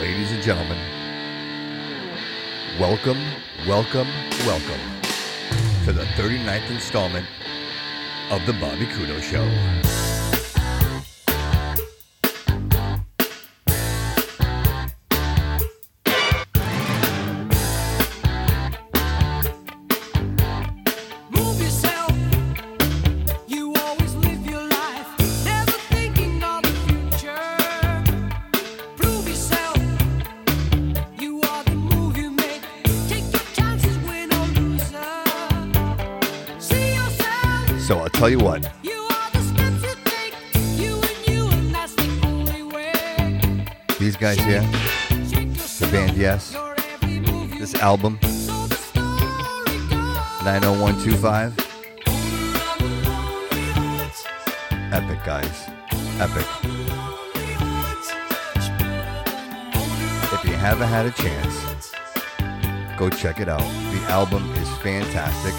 ladies and gentlemen, welcome, welcome, welcome to the 39th installment of the Bobby Kudo Show. Check it out. The album is fantastic.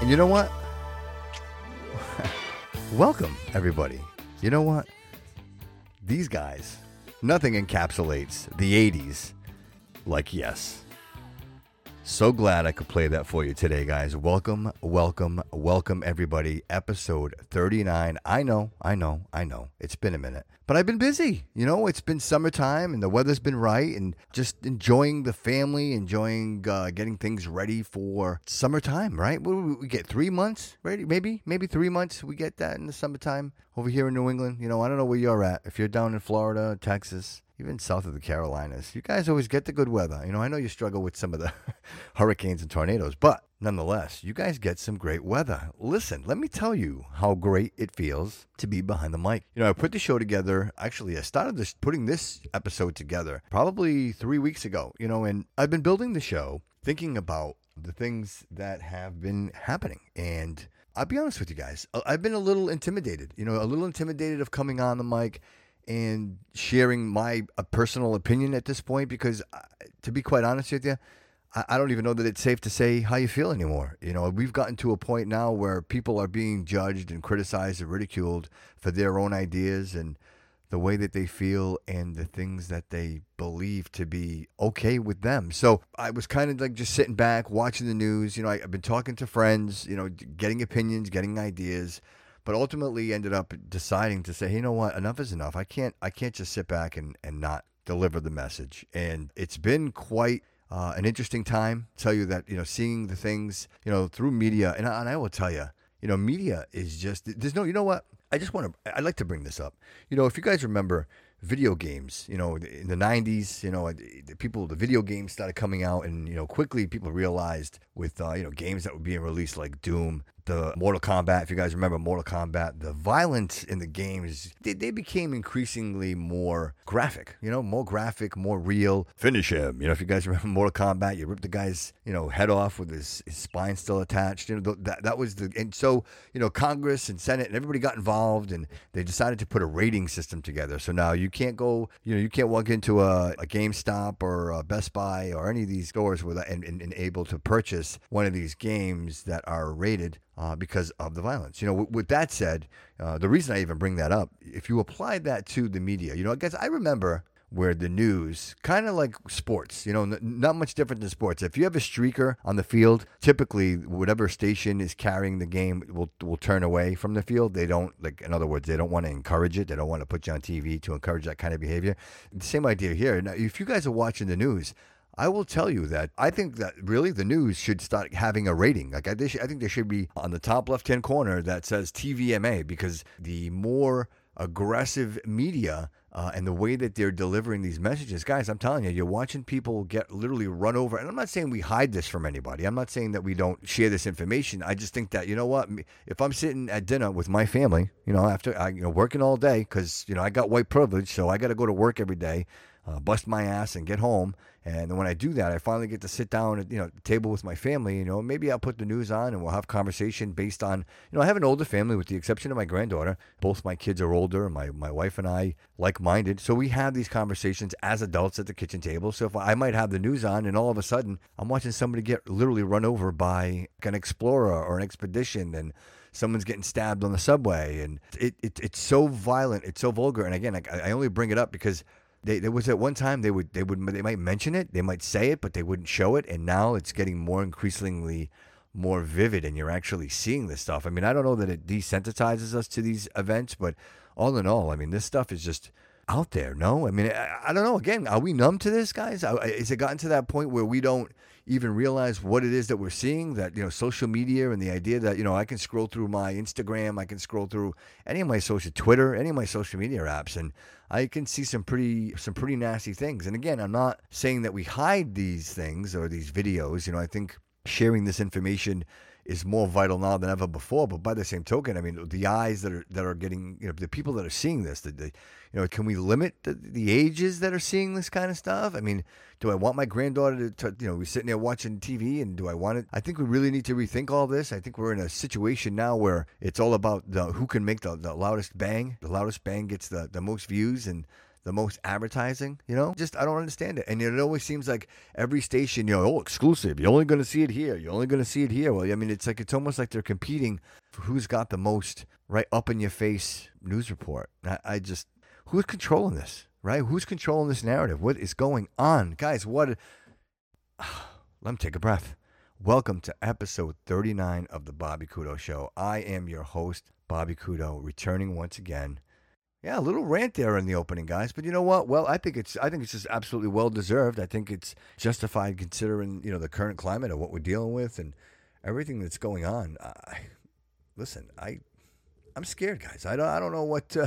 And you know what? Welcome, everybody. You know what? These guys, nothing encapsulates the 80s like yes. So glad I could play that for you today, guys. Welcome, welcome, welcome, everybody. Episode 39. I know, I know, I know. It's been a minute, but I've been busy. You know, it's been summertime and the weather's been right and just enjoying the family, enjoying uh, getting things ready for summertime, right? We, we get three months, right? Maybe, maybe three months. We get that in the summertime over here in New England. You know, I don't know where you're at. If you're down in Florida, Texas, even south of the Carolinas. You guys always get the good weather. You know, I know you struggle with some of the hurricanes and tornadoes, but nonetheless, you guys get some great weather. Listen, let me tell you how great it feels to be behind the mic. You know, I put the show together. Actually, I started this putting this episode together probably three weeks ago. You know, and I've been building the show thinking about the things that have been happening and. I'll be honest with you guys. I've been a little intimidated, you know, a little intimidated of coming on the mic and sharing my uh, personal opinion at this point because, uh, to be quite honest with you, I, don't even know that it's safe to say how you feel anymore. You know, we've gotten to a point now where people are being judged and criticized and ridiculed for their own ideas and the way that they feel and the things that they believe to be okay with them. So I was kind of like just sitting back, watching the news. You know, I, I've been talking to friends, you know, getting opinions, getting ideas but ultimately ended up deciding to say, hey, you know what, enough is enough. I can't, I can't just sit back and, and not deliver the message. And it's been quite uh, an interesting time. Tell you that you know, seeing the things you know through media, and I, and I will tell you, you know, media is just there's no, you know what. I just want to. I'd like to bring this up. You know, if you guys remember video games, you know, in the '90s, you know, the people, the video games started coming out, and you know, quickly people realized with uh, you know games that were being released like Doom, the Mortal Kombat. If you guys remember Mortal Kombat, the violence in the games they, they became increasingly more graphic. You know, more graphic, more real. Finish him. You know, if you guys remember Mortal Kombat, you rip the guy's you know head off with his, his spine still attached. You know, th- that that was the and so you know Congress and Senate and everybody got involved and they decided to put a rating system together. So now you can't go. You know, you can't walk into a, a GameStop or a Best Buy or any of these stores without and, and, and able to purchase one of these games that are rated uh, because of the violence. You know, with, that said, uh, the reason I even bring that up, if you apply that to the media, you know, I guess I remember where the news, kind of like sports, you know, n- not much different than sports. If you have a streaker on the field, typically whatever station is carrying the game will will turn away from the field. They don't like, in other words, they don't want to encourage it. They don't want to put you on TV to encourage that kind of behavior. The same idea here. Now, if you guys are watching the news. I will tell you that I think that really the news should start having a rating. Like I, I think there should be on the top left hand corner that says TVMA because the more aggressive media uh, and the way that they're delivering these messages, guys, I'm telling you, you're watching people get literally run over. And I'm not saying we hide this from anybody. I'm not saying that we don't share this information. I just think that you know what, if I'm sitting at dinner with my family, you know, after I, you know working all day because you know I got white privilege, so I got to go to work every day uh, bust my ass and get home. And when I do that, I finally get to sit down at you know table with my family. You know, maybe I'll put the news on and we'll have conversation based on you know I have an older family with the exception of my granddaughter. Both my kids are older, my my wife and I like minded, so we have these conversations as adults at the kitchen table. So if I might have the news on, and all of a sudden I'm watching somebody get literally run over by an explorer or an expedition, and someone's getting stabbed on the subway, and it, it it's so violent, it's so vulgar. And again, I, I only bring it up because They, there was at one time they would they would they might mention it, they might say it, but they wouldn't show it. And now it's getting more increasingly more vivid, and you're actually seeing this stuff. I mean, I don't know that it desensitizes us to these events, but all in all, I mean, this stuff is just out there. No, I mean, I, I don't know. Again, are we numb to this, guys? Is it gotten to that point where we don't even realize what it is that we're seeing? That you know, social media and the idea that you know, I can scroll through my Instagram, I can scroll through any of my social Twitter, any of my social media apps, and I can see some pretty some pretty nasty things. And again, I'm not saying that we hide these things or these videos. You know, I think sharing this information is more vital now than ever before. But by the same token, I mean the eyes that are that are getting you know the people that are seeing this, the, the you know, can we limit the, the ages that are seeing this kind of stuff? I mean, do I want my granddaughter to, to you know be sitting there watching TV and do I want it? I think we really need to rethink all this. I think we're in a situation now where it's all about the who can make the, the loudest bang. The loudest bang gets the, the most views and the most advertising, you know? Just I don't understand it. And it always seems like every station, you know, oh, exclusive. You're only going to see it here. You're only going to see it here. Well, I mean, it's like it's almost like they're competing for who's got the most right up in your face news report. I, I just who's controlling this, right? Who's controlling this narrative? What is going on, guys? What? Let me take a breath. Welcome to episode 39 of the Bobby Kudo Show. I am your host, Bobby Kudo, returning once again. Yeah, a little rant there in the opening, guys. But you know what? Well, I think it's I think it's just absolutely well deserved. I think it's justified considering you know the current climate of what we're dealing with and everything that's going on. I, listen, I I'm scared, guys. I don't I don't know what uh,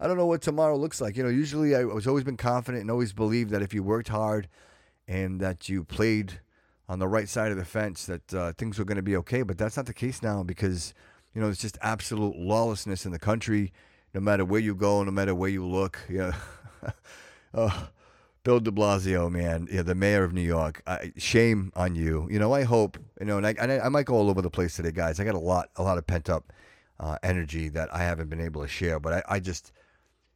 I don't know what tomorrow looks like. You know, usually I was always been confident and always believed that if you worked hard and that you played on the right side of the fence, that uh, things were going to be okay. But that's not the case now because you know it's just absolute lawlessness in the country. No matter where you go, no matter where you look, yeah. oh, Bill De Blasio, man, yeah, the mayor of New York. I, shame on you. You know, I hope you know, and I, and I, I might go all over the place today, guys. I got a lot, a lot of pent up uh, energy that I haven't been able to share. But I, I just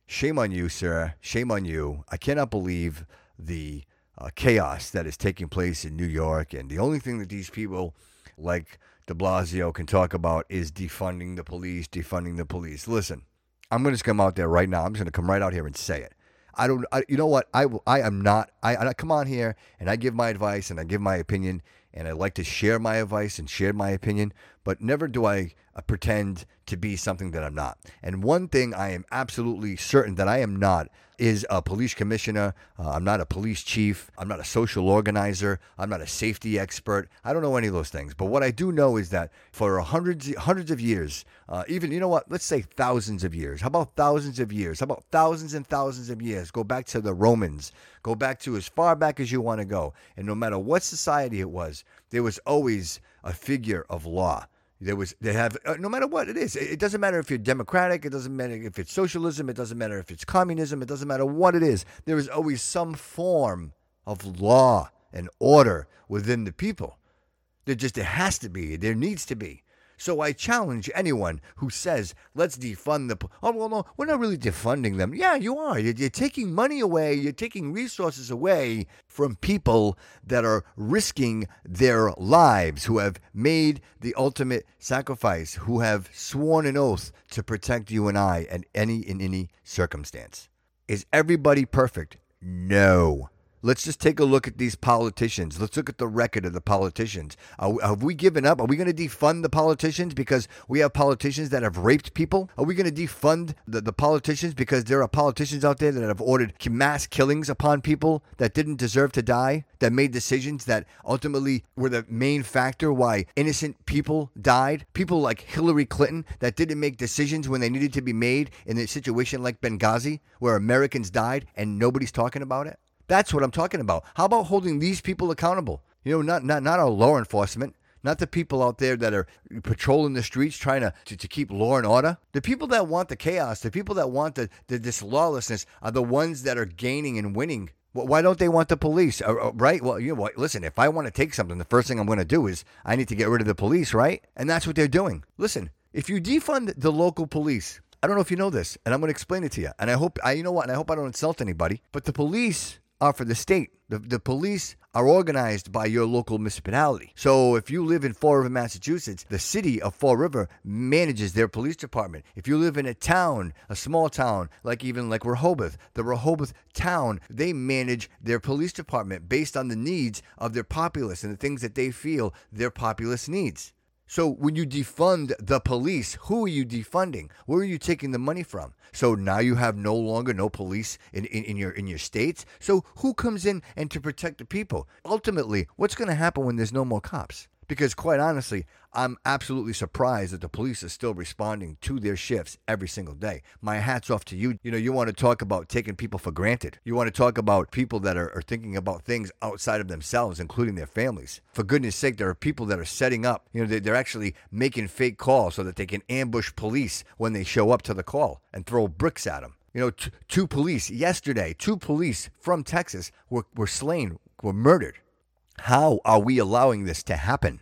shame on you, sir. Shame on you. I cannot believe the uh, chaos that is taking place in New York, and the only thing that these people like De Blasio can talk about is defunding the police, defunding the police. Listen, I'm going to just come out there right now. I'm just going to come right out here and say it. I don't. I, you know what? I I am not. I, I come on here and I give my advice and I give my opinion and I like to share my advice and share my opinion, but never do I uh, pretend to be something that I'm not. And one thing I am absolutely certain that I am not is a police commissioner. Uh, I'm not a police chief. I'm not a social organizer. I'm not a safety expert. I don't know any of those things. But what I do know is that for hundreds, hundreds of years, uh, even you know what? Let's say thousands of years. How about thousands of years? How about thousands and thousands of years? Go back to the Romans. Go back to as far back as you want to go. And no matter what society it was, there was always a figure of law. There was they have uh, no matter what it is. It, it doesn't matter if you're democratic. It doesn't matter if it's socialism. It doesn't matter if it's communism. It doesn't matter what it is. There is always some form of law and order within the people. There just there has to be. There needs to be. So I challenge anyone who says, let's defund the. po-" Oh, well, no, we're not really defunding them. Yeah, you are. You're, you're taking money away. You're taking resources away from people that are risking their lives, who have made the ultimate sacrifice, who have sworn an oath to protect you and I at any in any circumstance. Is everybody perfect? No. Let's just take a look at these politicians. Let's look at the record of the politicians. Are, have we given up? Are we going to defund the politicians because we have politicians that have raped people? Are we going to defund the, the politicians because there are politicians out there that have ordered mass killings upon people that didn't deserve to die, that made decisions that ultimately were the main factor why innocent people died? People like Hillary Clinton that didn't make decisions when they needed to be made in a situation like Benghazi where Americans died and nobody's talking about it? That's what I'm talking about. How about holding these people accountable? You know, not not not our law enforcement, not the people out there that are patrolling the streets trying to, to, to keep law and order. The people that want the chaos, the people that want the, the this lawlessness are the ones that are gaining and winning. Why don't they want the police? Uh, uh, right? Well, you know what? Listen, if I want to take something, the first thing I'm going to do is I need to get rid of the police, right? And that's what they're doing. Listen, if you defund the local police, I don't know if you know this, and I'm going to explain it to you. And I hope I, you know what? And I hope I don't insult anybody. But the police are for the state. The, the police are organized by your local municipality. So if you live in Fall River, Massachusetts, the city of Fall River manages their police department. If you live in a town, a small town, like even like Rehoboth, the Rehoboth town, they manage their police department based on the needs of their populace and the things that they feel their populace needs. So when you defund the police, who are you defunding? Where are you taking the money from? So now you have no longer no police in, in, in your in your states. So who comes in and to protect the people? Ultimately, what's going to happen when there's no more cops? Because quite honestly, I'm absolutely surprised that the police are still responding to their shifts every single day. My hat's off to you. You know, you want to talk about taking people for granted. You want to talk about people that are, are thinking about things outside of themselves, including their families. For goodness sake, there are people that are setting up, you know, they- they're actually making fake calls so that they can ambush police when they show up to the call and throw bricks at them. You know, t- two police yesterday, two police from Texas were, were slain, were murdered. How are we allowing this to happen?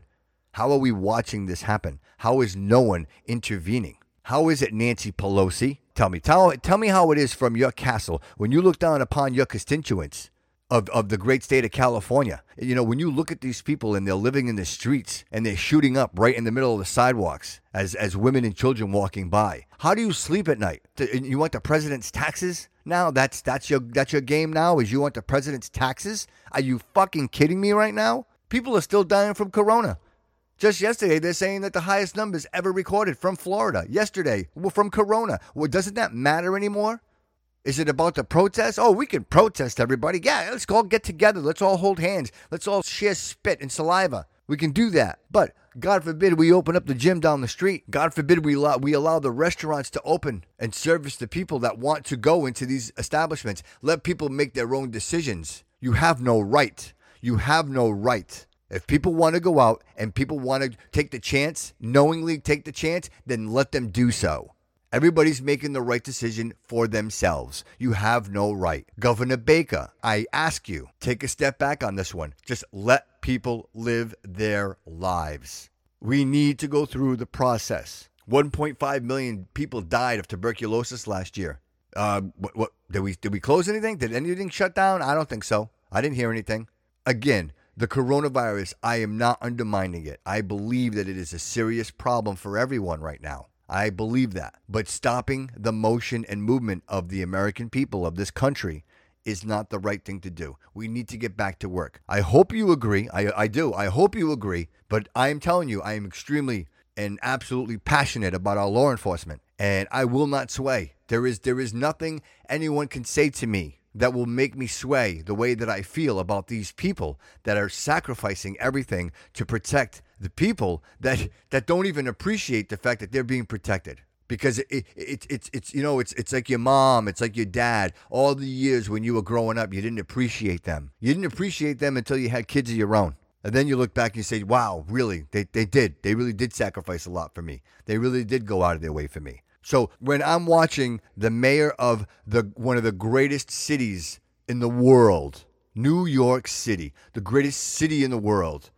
How are we watching this happen? How is no one intervening? How is it, Nancy Pelosi? Tell me, tell, tell me how it is from your castle when you look down upon your constituents of, of the great state of California. You know, when you look at these people and they're living in the streets and they're shooting up right in the middle of the sidewalks as, as women and children walking by. How do you sleep at night? You want the president's taxes? Now that's that's your that's your game now is you want the president's taxes? Are you fucking kidding me right now? People are still dying from corona. Just yesterday, they're saying that the highest numbers ever recorded from Florida. Yesterday, were from Corona. Well, doesn't that matter anymore? Is it about the protest? Oh, we can protest, everybody. Yeah, let's all get together. Let's all hold hands. Let's all share spit and saliva. We can do that. But God forbid we open up the gym down the street. God forbid we allow, we allow the restaurants to open and service the people that want to go into these establishments. Let people make their own decisions. You have no right. You have no right. If people want to go out and people want to take the chance, knowingly take the chance, then let them do so. Everybody's making the right decision for themselves. You have no right. Governor Baker, I ask you, take a step back on this one. Just let people live their lives. We need to go through the process. 1.5 million people died of tuberculosis last year. Uh, what, what did we did we close anything? Did anything shut down? I don't think so. I didn't hear anything. Again, the coronavirus, I am not undermining it. I believe that it is a serious problem for everyone right now. I believe that. But stopping the motion and movement of the American people of this country is not the right thing to do. We need to get back to work. I hope you agree. I, I do. I hope you agree. But I am telling you, I am extremely and absolutely passionate about our law enforcement. And I will not sway. There is there is nothing anyone can say to me that will make me sway the way that I feel about these people that are sacrificing everything to protect the people that that don't even appreciate the fact that they're being protected. Because it, it, it, it's it's you know it's it's like your mom it's like your dad all the years when you were growing up you didn't appreciate them. You didn't appreciate them until you had kids of your own. And then you look back and you say wow really they, they did. They really did sacrifice a lot for me. They really did go out of their way for me. So when i'm watching the mayor of the one of the greatest cities in the world new york city the greatest city in the world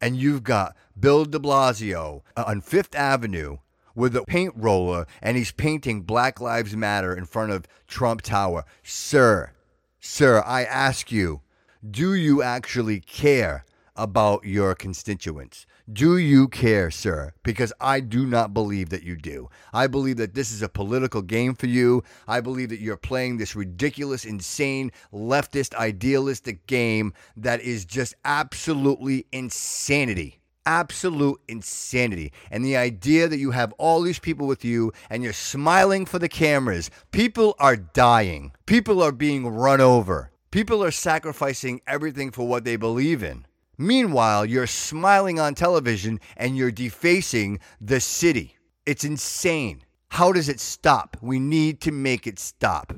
and you've got Bill de Blasio uh, on Fifth Avenue with a paint roller and he's painting Black Lives Matter in front of Trump Tower. Sir, sir, I ask you, do you actually care about your constituents? Do you care, sir? Because I do not believe that you do. I believe that this is a political game for you. I believe that you're playing this ridiculous, insane, leftist, idealistic game that is just absolutely insanity absolute insanity. And the idea that you have all these people with you and you're smiling for the cameras. People are dying. People are being run over. People are sacrificing everything for what they believe in. Meanwhile, you're smiling on television and you're defacing the city. It's insane. How does it stop? We need to make it stop. Do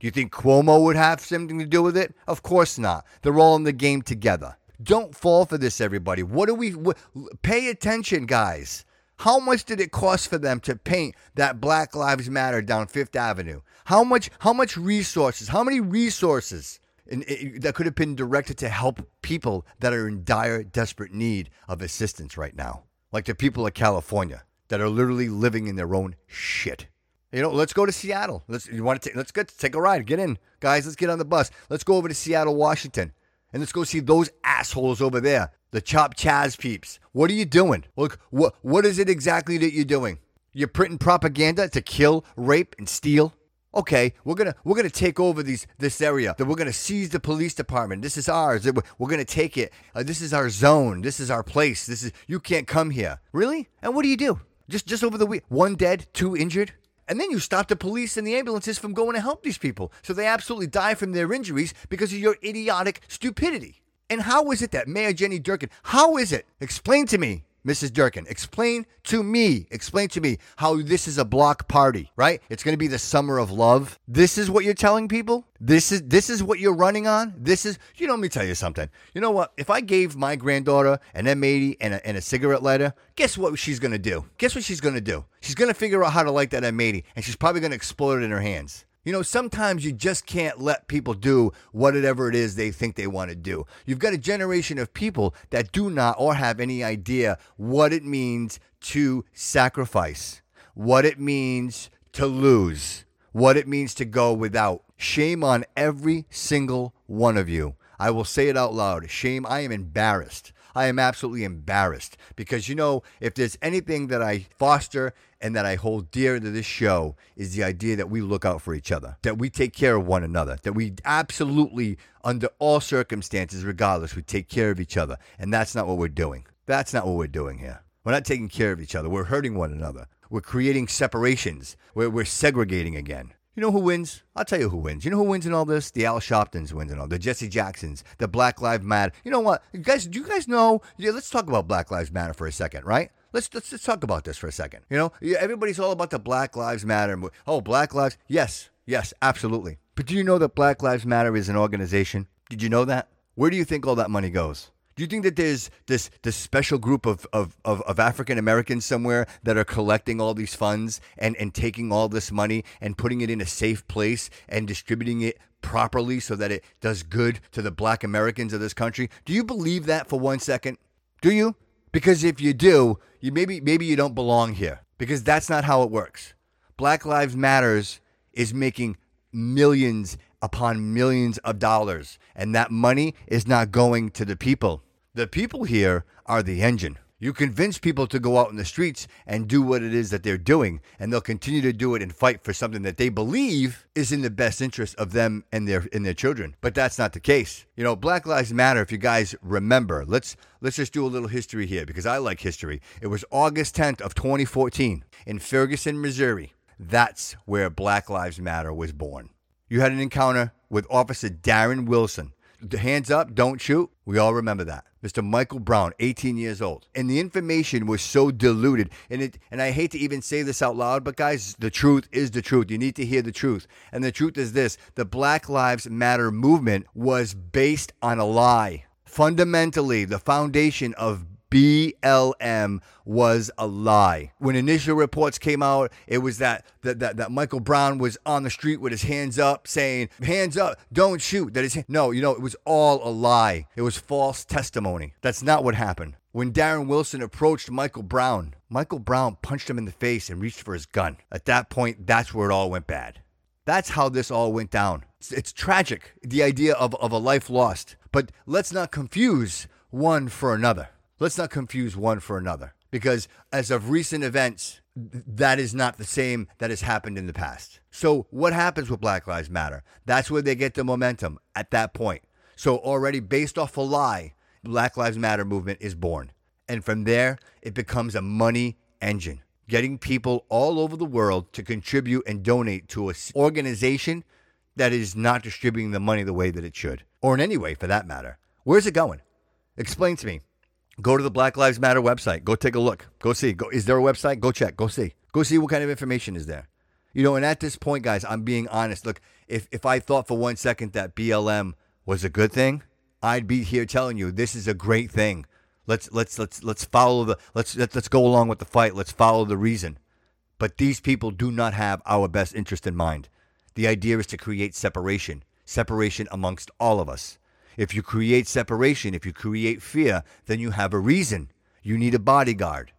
you think Cuomo would have something to do with it? Of course not. They're all in the game together. Don't fall for this, everybody. What do we wh- pay attention, guys? How much did it cost for them to paint that Black Lives Matter down Fifth Avenue? How much? How much resources? How many resources in, in- that could have been directed to help people that are in dire, desperate need of assistance right now, like the people of California that are literally living in their own shit? You know, let's go to Seattle. Let's you want to take let's get take a ride. Get in. Guys, let's get on the bus. Let's go over to Seattle, Washington. And let's go see those assholes over there. The Chop Chaz peeps. What are you doing? Look, what what is it exactly that you're doing? You're printing propaganda to kill, rape, and steal? Okay, we're gonna we're gonna take over these this area. That we're gonna seize the police department. This is ours. We're, gonna take it. Uh, this is our zone. This is our place. This is you can't come here. Really? And what do you do? Just just over the week, one dead, two injured. And then you stop the police and the ambulances from going to help these people. So they absolutely die from their injuries because of your idiotic stupidity. And how is it that Mayor Jenny Durkan, how is it? Explain to me, Mrs. Durkan, explain to me, explain to me how this is a block party, right? It's going to be the summer of love. This is what you're telling people? This is this is what you're running on? This is you know, let me tell you something. You know what? If I gave my granddaughter an M80 and a, and a cigarette lighter, guess what she's going to do? Guess what she's going to do? She's going to figure out how to light that M80 and she's probably going to explode it in her hands. You know, sometimes you just can't let people do whatever it is they think they want to do. You've got a generation of people that do not or have any idea what it means to sacrifice, what it means to lose, what it means to go without. Shame on every single one of you. I will say it out loud. Shame. I am embarrassed. I am absolutely embarrassed because you know, if there's anything that I foster and that I hold dear to this show is the idea that we look out for each other, that we take care of one another, that we absolutely, under all circumstances, regardless, we take care of each other. And that's not what we're doing. That's not what we're doing here. We're not taking care of each other. We're hurting one another. We're creating separations. We're, we're segregating again. You know who wins? I'll tell you who wins. You know who wins in all this? The Al Sharptons wins in all. The Jesse Jacksons, the Black Lives Matter. You know what? You guys, do you guys know? Yeah, let's talk about Black Lives Matter for a second, right? Let's, let's let's talk about this for a second. You know, everybody's all about the Black Lives Matter. Oh, Black Lives. Yes, yes, absolutely. But do you know that Black Lives Matter is an organization? Did you know that? Where do you think all that money goes? Do you think that there's this this special group of, of, of, of African Americans somewhere that are collecting all these funds and, and taking all this money and putting it in a safe place and distributing it properly so that it does good to the black Americans of this country? Do you believe that for one second? Do you? Because if you do, you maybe maybe you don't belong here. Because that's not how it works. Black Lives Matters is making millions upon millions of dollars, and that money is not going to the people. The people here are the engine. You convince people to go out in the streets and do what it is that they're doing, and they'll continue to do it and fight for something that they believe is in the best interest of them and their and their children. But that's not the case. You know, Black Lives Matter. If you guys remember, let's let's just do a little history here because I like history. It was August 10th of 2014 in Ferguson, Missouri. That's where Black Lives Matter was born. You had an encounter with Officer Darren Wilson. Hands up, don't shoot. We all remember that. Mr. Michael Brown, 18 years old. And the information was so diluted. And it and I hate to even say this out loud, but guys, the truth is the truth. You need to hear the truth. And the truth is this the Black Lives Matter movement was based on a lie. Fundamentally, the foundation of BLM was a lie. When initial reports came out, it was that, that that that Michael Brown was on the street with his hands up, saying, "Hands up, don't shoot." That is no, you know, it was all a lie. It was false testimony. That's not what happened. When Darren Wilson approached Michael Brown, Michael Brown punched him in the face and reached for his gun. At that point, that's where it all went bad. That's how this all went down. It's, it's tragic, the idea of, of a life lost. But let's not confuse one for another. Let's not confuse one for another because as of recent events, that is not the same that has happened in the past. So, what happens with Black Lives Matter? That's where they get the momentum at that point. So, already based off a lie, Black Lives Matter movement is born. And from there, it becomes a money engine, getting people all over the world to contribute and donate to an organization that is not distributing the money the way that it should, or in any way for that matter. Where's it going? Explain to me. Go to the Black Lives Matter website. Go take a look. Go see. Go. Is there a website? Go check. Go see. Go see what kind of information is there. You know, and at this point, guys, I'm being honest. Look, if if I thought for one second that BLM was a good thing, I'd be here telling you this is a great thing. Let's let's let's let's follow the let's let's, let's go along with the fight. Let's follow the reason. But these people do not have our best interest in mind. The idea is to create separation, separation amongst all of us. If you create separation, if you create fear, then you have a reason. You need a bodyguard,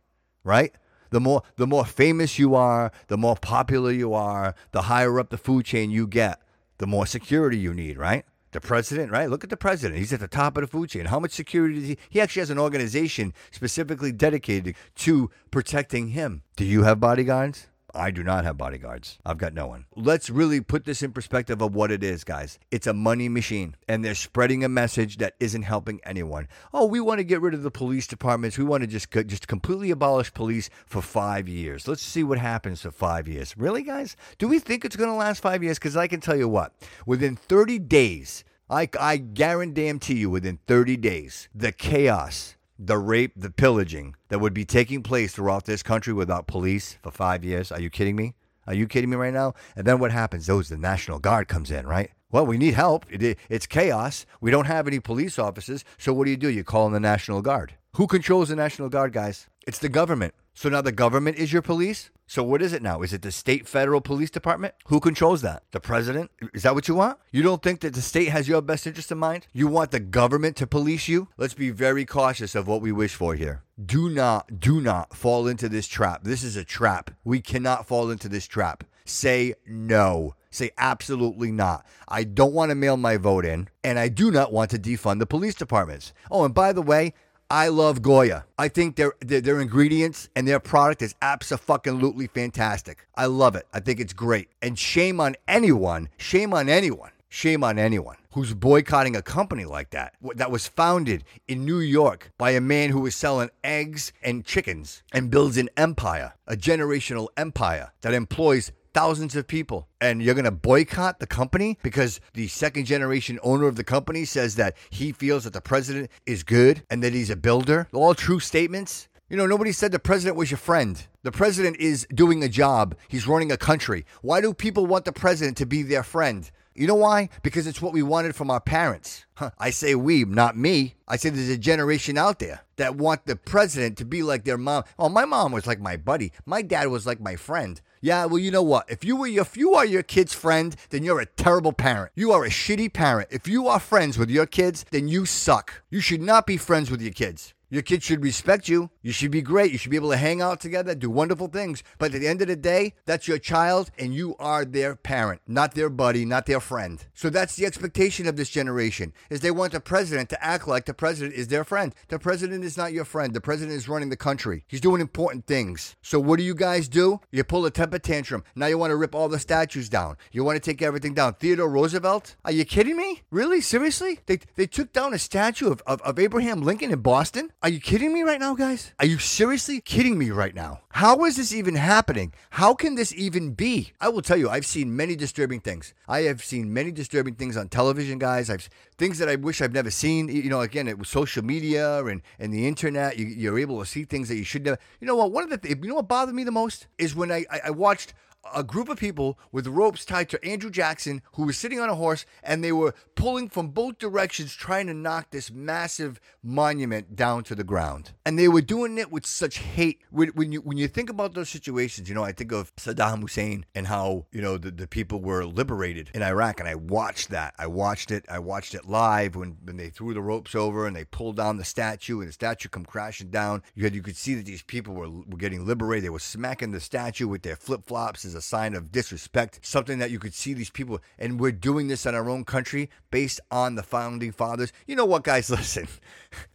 right? The more the more famous you are, the more popular you are, the higher up the food chain you get, the more security you need, right? The president, right? Look at the president. He's at the top of the food chain. How much security does he? He actually has an organization specifically dedicated to protecting him. Do you have bodyguards? I do not have bodyguards. I've got no one. Let's really put this in perspective of what it is, guys. It's a money machine, and they're spreading a message that isn't helping anyone. Oh, we want to get rid of the police departments. We want to just just completely abolish police for five years. Let's see what happens for five years. Really, guys? Do we think it's going to last five years? Because I can tell you what, within 30 days, I, I guarantee you, within 30 days, the chaos the rape, the pillaging that would be taking place throughout this country without police for five years. Are you kidding me? Are you kidding me right now? And then what happens? Those the National Guard comes in, right? Well, we need help. It, it's chaos. We don't have any police officers. So what do you do? You call in the National Guard. Who controls the National Guard, guys? It's the government. So now the government is your police? So what is it now? Is it the state federal police department? Who controls that? The president? Is that what you want? You don't think that the state has your best interest in mind? You want the government to police you? Let's be very cautious of what we wish for here. Do not, do not fall into this trap. This is a trap. We cannot fall into this trap. Say no. Say absolutely not. I don't want to mail my vote in, and I do not want to defund the police departments. Oh, and by the way, I love Goya. I think their, their their ingredients and their product is absolutely fantastic. I love it. I think it's great. And shame on anyone, shame on anyone, shame on anyone who's boycotting a company like that that was founded in New York by a man who was selling eggs and chickens and builds an empire, a generational empire that employs thousands of people and you're going to boycott the company because the second generation owner of the company says that he feels that the president is good and that he's a builder all true statements you know nobody said the president was your friend the president is doing a job he's running a country why do people want the president to be their friend you know why? Because it's what we wanted from our parents. Huh. I say we, not me. I say there's a generation out there that want the president to be like their mom. Oh, my mom was like my buddy. My dad was like my friend. Yeah, well, you know what? If you were if you are your kid's friend, then you're a terrible parent. You are a shitty parent. If you are friends with your kids, then you suck. You should not be friends with your kids. Your kids should respect you. You should be great. You should be able to hang out together, do wonderful things. But at the end of the day, that's your child and you are their parent, not their buddy, not their friend. So that's the expectation of this generation is they want the president to act like the president is their friend. The president is not your friend. The president is running the country. He's doing important things. So what do you guys do? You pull a temper tantrum. Now you want to rip all the statues down. You want to take everything down. Theodore Roosevelt? Are you kidding me? Really? Seriously? They, they took down a statue of, of, of Abraham Lincoln in Boston? Are you kidding me right now, guys? Are you seriously kidding me right now? How is this even happening? How can this even be? I will tell you, I've seen many disturbing things. I have seen many disturbing things on television, guys. I've things that I wish I've never seen. You know, again, it was social media and, and the internet. You, you're able to see things that you should never. You know what? One of the th- you know what bothered me the most is when I, I, I watched a group of people with ropes tied to Andrew Jackson, who was sitting on a horse, and they were pulling from both directions, trying to knock this massive monument down to the ground. And they were doing it with such hate. When, you when you think about those situations, you know, I think of Saddam Hussein and how you know the, the people were liberated in Iraq, and I watched that. I watched it. I watched it live when when they threw the ropes over and they pulled down the statue, and the statue come crashing down. You had you could see that these people were were getting liberated. They were smacking the statue with their flip flops a sign of disrespect, something that you could see these people, and we're doing this in our own country based on the founding fathers. You know what, guys? Listen,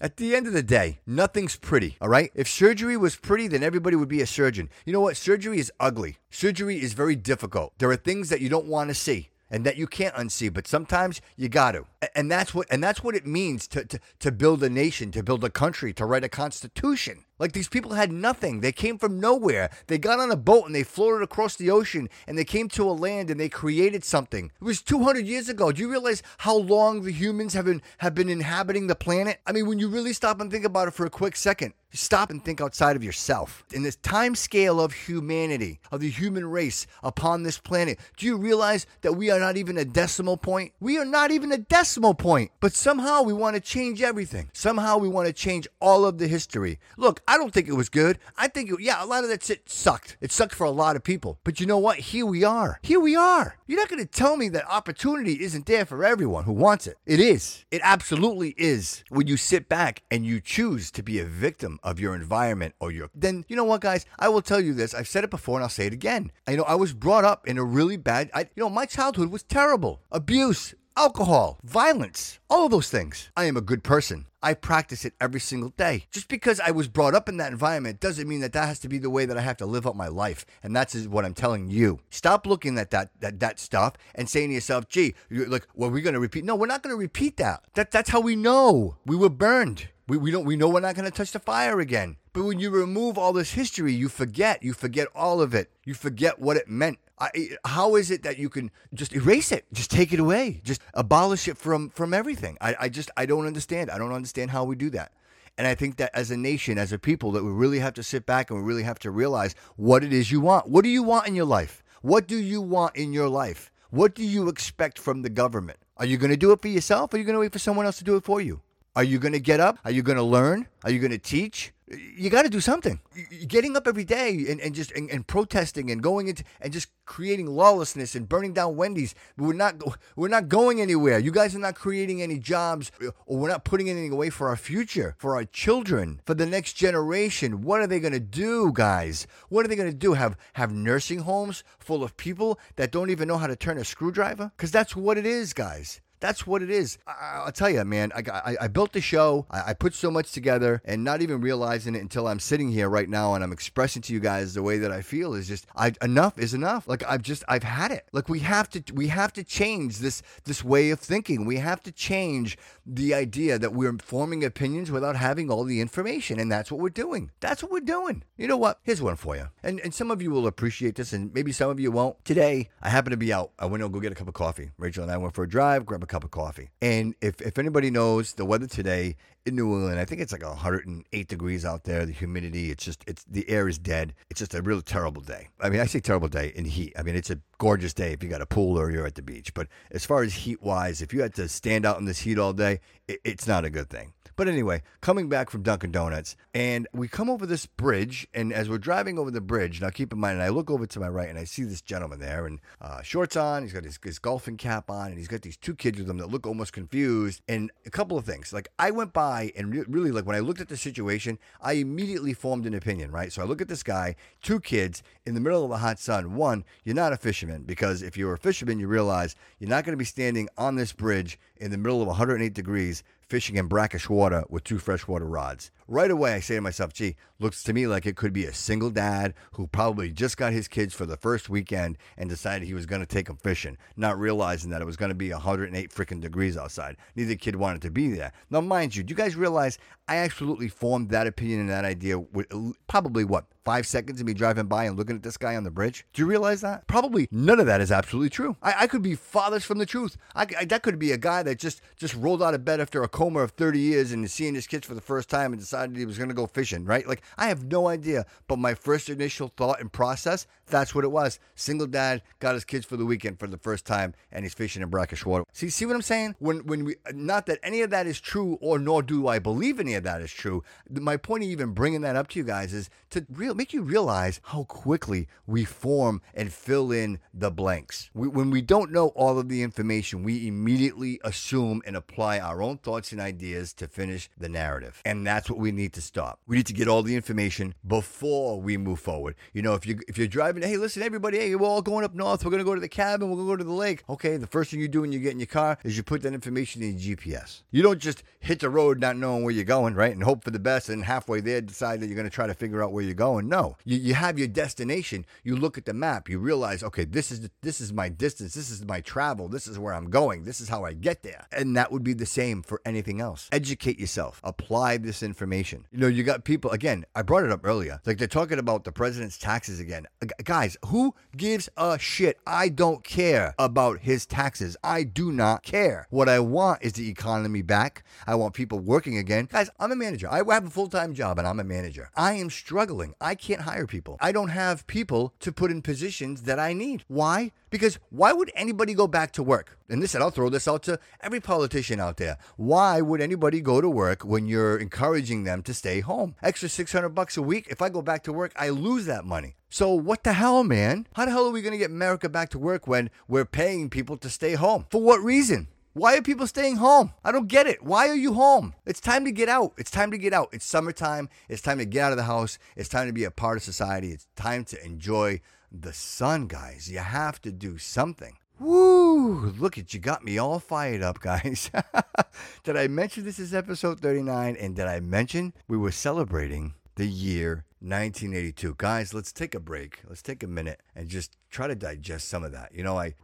at the end of the day, nothing's pretty, all right? If surgery was pretty, then everybody would be a surgeon. You know what? Surgery is ugly. Surgery is very difficult. There are things that you don't want to see and that you can't unsee but sometimes you got to and that's what and that's what it means to, to to build a nation to build a country to write a constitution like these people had nothing they came from nowhere they got on a boat and they floated across the ocean and they came to a land and they created something it was 200 years ago do you realize how long the humans have been have been inhabiting the planet i mean when you really stop and think about it for a quick second Stop and think outside of yourself. In this time scale of humanity, of the human race upon this planet, do you realize that we are not even a decimal point? We are not even a decimal point. But somehow we want to change everything. Somehow we want to change all of the history. Look, I don't think it was good. I think, it, yeah, a lot of that shit sucked. It sucked for a lot of people. But you know what? Here we are. Here we are. You're not going to tell me that opportunity isn't there for everyone who wants it. It is. It absolutely is. When you sit back and you choose to be a victim of your environment or your, then you know what, guys? I will tell you this. I've said it before and I'll say it again. I know I was brought up in a really bad, I, you know, my childhood was terrible. Abuse, alcohol, violence, all of those things. I am a good person. I practice it every single day. Just because I was brought up in that environment doesn't mean that that has to be the way that I have to live up my life. And that's what I'm telling you. Stop looking at that that, that stuff and saying to yourself, "Gee, you're like, well, we're going to repeat." No, we're not going to repeat that. That that's how we know we were burned. We, we don't we know we're not going to touch the fire again. But when you remove all this history, you forget. You forget all of it. You forget what it meant. I, how is it that you can just erase it, just take it away, just abolish it from from everything? I, I just I don't understand. I don't understand how we do that. And I think that as a nation, as a people, that we really have to sit back and we really have to realize what it is you want. What do you want in your life? What do you want in your life? What do you expect from the government? Are you going to do it for yourself? Or are you going to wait for someone else to do it for you? Are you going to get up? Are you going to learn? Are you going to teach? You got to do something. Getting up every day and, and just and, and protesting and going into and just creating lawlessness and burning down Wendy's. We're not we're not going anywhere. You guys are not creating any jobs or we're not putting anything away for our future, for our children, for the next generation. What are they going to do, guys? What are they going to do? Have have nursing homes full of people that don't even know how to turn a screwdriver? Cuz that's what it is, guys. That's what it is. I, will tell you, man. I, I, I built the show. I, I, put so much together, and not even realizing it until I'm sitting here right now and I'm expressing to you guys the way that I feel is just I, enough is enough. Like I've just I've had it. Like we have to we have to change this this way of thinking. We have to change the idea that we're forming opinions without having all the information, and that's what we're doing. That's what we're doing. You know what? Here's one for you, and and some of you will appreciate this, and maybe some of you won't. Today, I happen to be out. I went to go get a cup of coffee. Rachel and I went for a drive, grab a cup of coffee. And if, if anybody knows the weather today in New England, I think it's like 108 degrees out there. The humidity, it's just, it's the air is dead. It's just a really terrible day. I mean, I say terrible day in heat. I mean, it's a gorgeous day if you got a pool or you're at the beach. But as far as heat wise, if you had to stand out in this heat all day, it, it's not a good thing. But anyway, coming back from Dunkin' Donuts, and we come over this bridge, and as we're driving over the bridge, now keep in mind, and I look over to my right, and I see this gentleman there, and uh, shorts on, he's got his, his golfing cap on, and he's got these two kids with him that look almost confused, and a couple of things. Like, I went by, and re- really, like, when I looked at the situation, I immediately formed an opinion, right? So I look at this guy, two kids in the middle of the hot sun. One, you're not a fisherman, because if you're a fisherman, you realize you're not going to be standing on this bridge in the middle of 108 degrees fishing in brackish water with two freshwater rods. Right away, I say to myself, gee, looks to me like it could be a single dad who probably just got his kids for the first weekend and decided he was going to take them fishing, not realizing that it was going to be 108 freaking degrees outside. Neither kid wanted to be there. Now, mind you, do you guys realize I absolutely formed that opinion and that idea with probably what, five seconds of me driving by and looking at this guy on the bridge? Do you realize that? Probably none of that is absolutely true. I, I could be farthest from the truth. I, I, that could be a guy that just, just rolled out of bed after a coma of 30 years and is seeing his kids for the first time and decided he was going to go fishing, right? Like, I have no idea. But my first initial thought and process, that's what it was. Single dad got his kids for the weekend for the first time and he's fishing in brackish water. See, see what I'm saying? When, when we, not that any of that is true or nor do I believe any of that is true. My point of even bringing that up to you guys is to real, make you realize how quickly we form and fill in the blanks. We, when we don't know all of the information, we immediately assume and apply our own thoughts and ideas to finish the narrative. And that's what we need to stop. We need to get all the information before we move forward. You know, if you if you're driving, hey, listen, everybody, hey, we're all going up north. We're gonna go to the cabin. We're gonna go to the lake. Okay, the first thing you do when you get in your car is you put that information in your GPS. You don't just hit the road not knowing where you're going, right, and hope for the best, and halfway there decide that you're gonna try to figure out where you're going. No, you, you have your destination. You look at the map. You realize, okay, this is the, this is my distance. This is my travel. This is where I'm going. This is how I get there. And that would be the same for anything else. Educate yourself. Apply this information. You know, you got people again. I brought it up earlier. Like they're talking about the president's taxes again. Guys, who gives a shit? I don't care about his taxes. I do not care. What I want is the economy back. I want people working again. Guys, I'm a manager. I have a full time job and I'm a manager. I am struggling. I can't hire people. I don't have people to put in positions that I need. Why? Because why would anybody go back to work? And listen, I'll throw this out to every politician out there. Why would anybody go to work when you're encouraging them to stay home? Extra 600 bucks a week. If I go back to work, I lose that money. So what the hell, man? How the hell are we going to get America back to work when we're paying people to stay home? For what reason? Why are people staying home? I don't get it. Why are you home? It's time to get out. It's time to get out. It's summertime. It's time to get out of the house. It's time to be a part of society. It's time to enjoy the sun, guys. You have to do something. Woo! Look at you, got me all fired up, guys. did I mention this is episode 39? And did I mention we were celebrating the year 1982? Guys, let's take a break. Let's take a minute and just try to digest some of that. You know, I.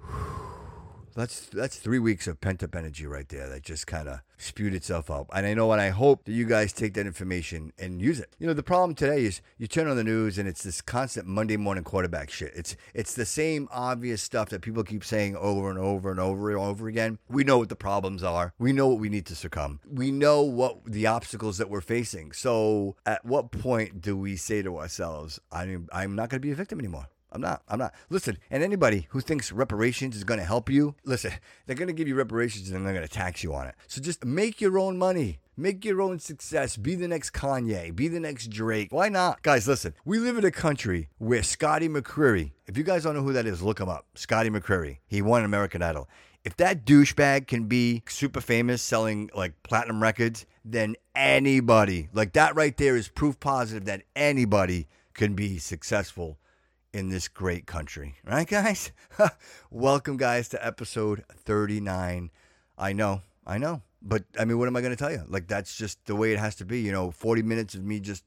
That's that's three weeks of pent up energy right there that just kind of spewed itself out. And I know and I hope that you guys take that information and use it. You know, the problem today is you turn on the news and it's this constant Monday morning quarterback shit. It's it's the same obvious stuff that people keep saying over and over and over and over again. We know what the problems are. We know what we need to succumb. We know what the obstacles that we're facing. So at what point do we say to ourselves, I'm I'm not going to be a victim anymore? I'm not. I'm not. Listen, and anybody who thinks reparations is going to help you, listen, they're going to give you reparations and then they're going to tax you on it. So just make your own money. Make your own success. Be the next Kanye. Be the next Drake. Why not? Guys, listen, we live in a country where Scotty McCreery, if you guys don't know who that is, look him up. Scotty McCreery. He won American Idol. If that douchebag can be super famous selling like platinum records, then anybody, like that right there is proof positive that anybody can be successful in this great country. Right, guys? Welcome, guys, to episode 39. I know, I know. But I mean, what am I going to tell you? Like, that's just the way it has to be. You know, 40 minutes of me just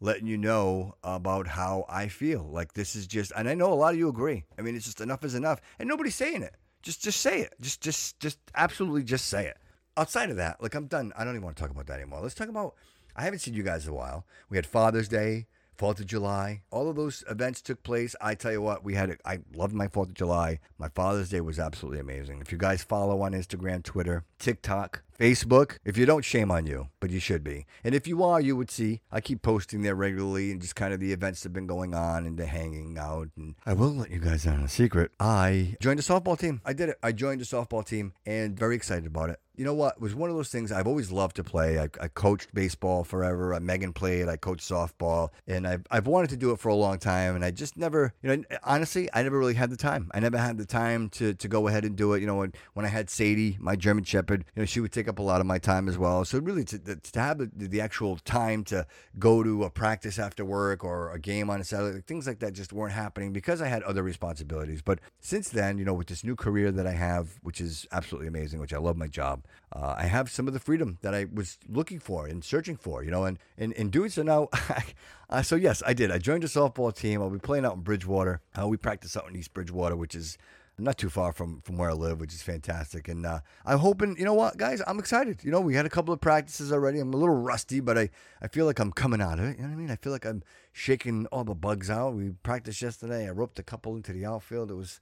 letting you know about how I feel. Like, this is just, and I know a lot of you agree. I mean, it's just enough is enough. And nobody's saying it. Just, just say it. Just, just, just absolutely just say it. Outside of that, like, I'm done. I don't even want to talk about that anymore. Let's talk about, I haven't seen you guys in a while. We had Father's Day. Fourth of July, all of those events took place. I tell you what, we had. I loved my Fourth of July. My Father's Day was absolutely amazing. If you guys follow on Instagram, Twitter, TikTok, Facebook, if you don't, shame on you, but you should be. And if you are, you would see I keep posting there regularly and just kind of the events that have been going on and the hanging out. And I will let you guys in on a secret. I joined a softball team. I did it. I joined a softball team and very excited about it you know what? It was one of those things I've always loved to play. I, I coached baseball forever. Uh, Megan played. I coached softball, and I've I've wanted to do it for a long time, and I just never, you know, honestly, I never really had the time. I never had the time to to go ahead and do it. You know, when when I had Sadie, my German Shepherd, you know, she would take up a lot of my time as well. So really, to to have the, the actual time to go to a practice after work or a game on a Saturday, things like that just weren't happening because I had other responsibilities. But since then, you know, with this new career that I have, which is absolutely amazing, which I love my job uh, I have some of the freedom that I was looking for and searching for, you know, and, and, and doing so now. uh, so, yes, I did. I joined a softball team. I'll be playing out in Bridgewater. Uh, we practice out in East Bridgewater, which is not too far from, from where I live, which is fantastic. And uh, I'm hoping, you know what, guys, I'm excited. You know, we had a couple of practices already. I'm a little rusty, but I, I feel like I'm coming out of it. You know what I mean? I feel like I'm shaking all the bugs out. We practiced yesterday. I roped a couple into the outfield. It was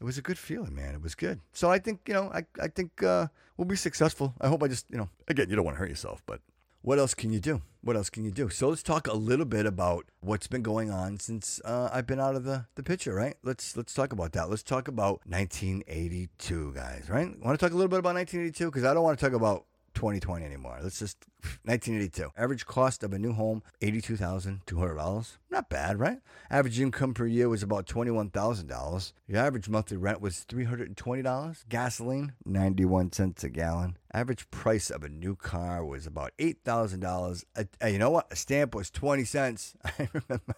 it was a good feeling, man. It was good. So I think, you know, I, I think uh, we'll be successful. I hope I just, you know, again, you don't want to hurt yourself, but what else can you do? What else can you do? So let's talk a little bit about what's been going on since uh, I've been out of the, the picture, right? Let's let's talk about that. Let's talk about 1982, guys, right? Want to talk a little bit about 1982 because I don't want to talk about 2020 anymore. Let's just 1982. Average cost of a new home $82,200. Not bad, right? Average income per year was about $21,000. Your average monthly rent was $320. Gasoline 91 cents a gallon. Average price of a new car was about $8,000. Uh, you know what? A stamp was 20 cents. I remember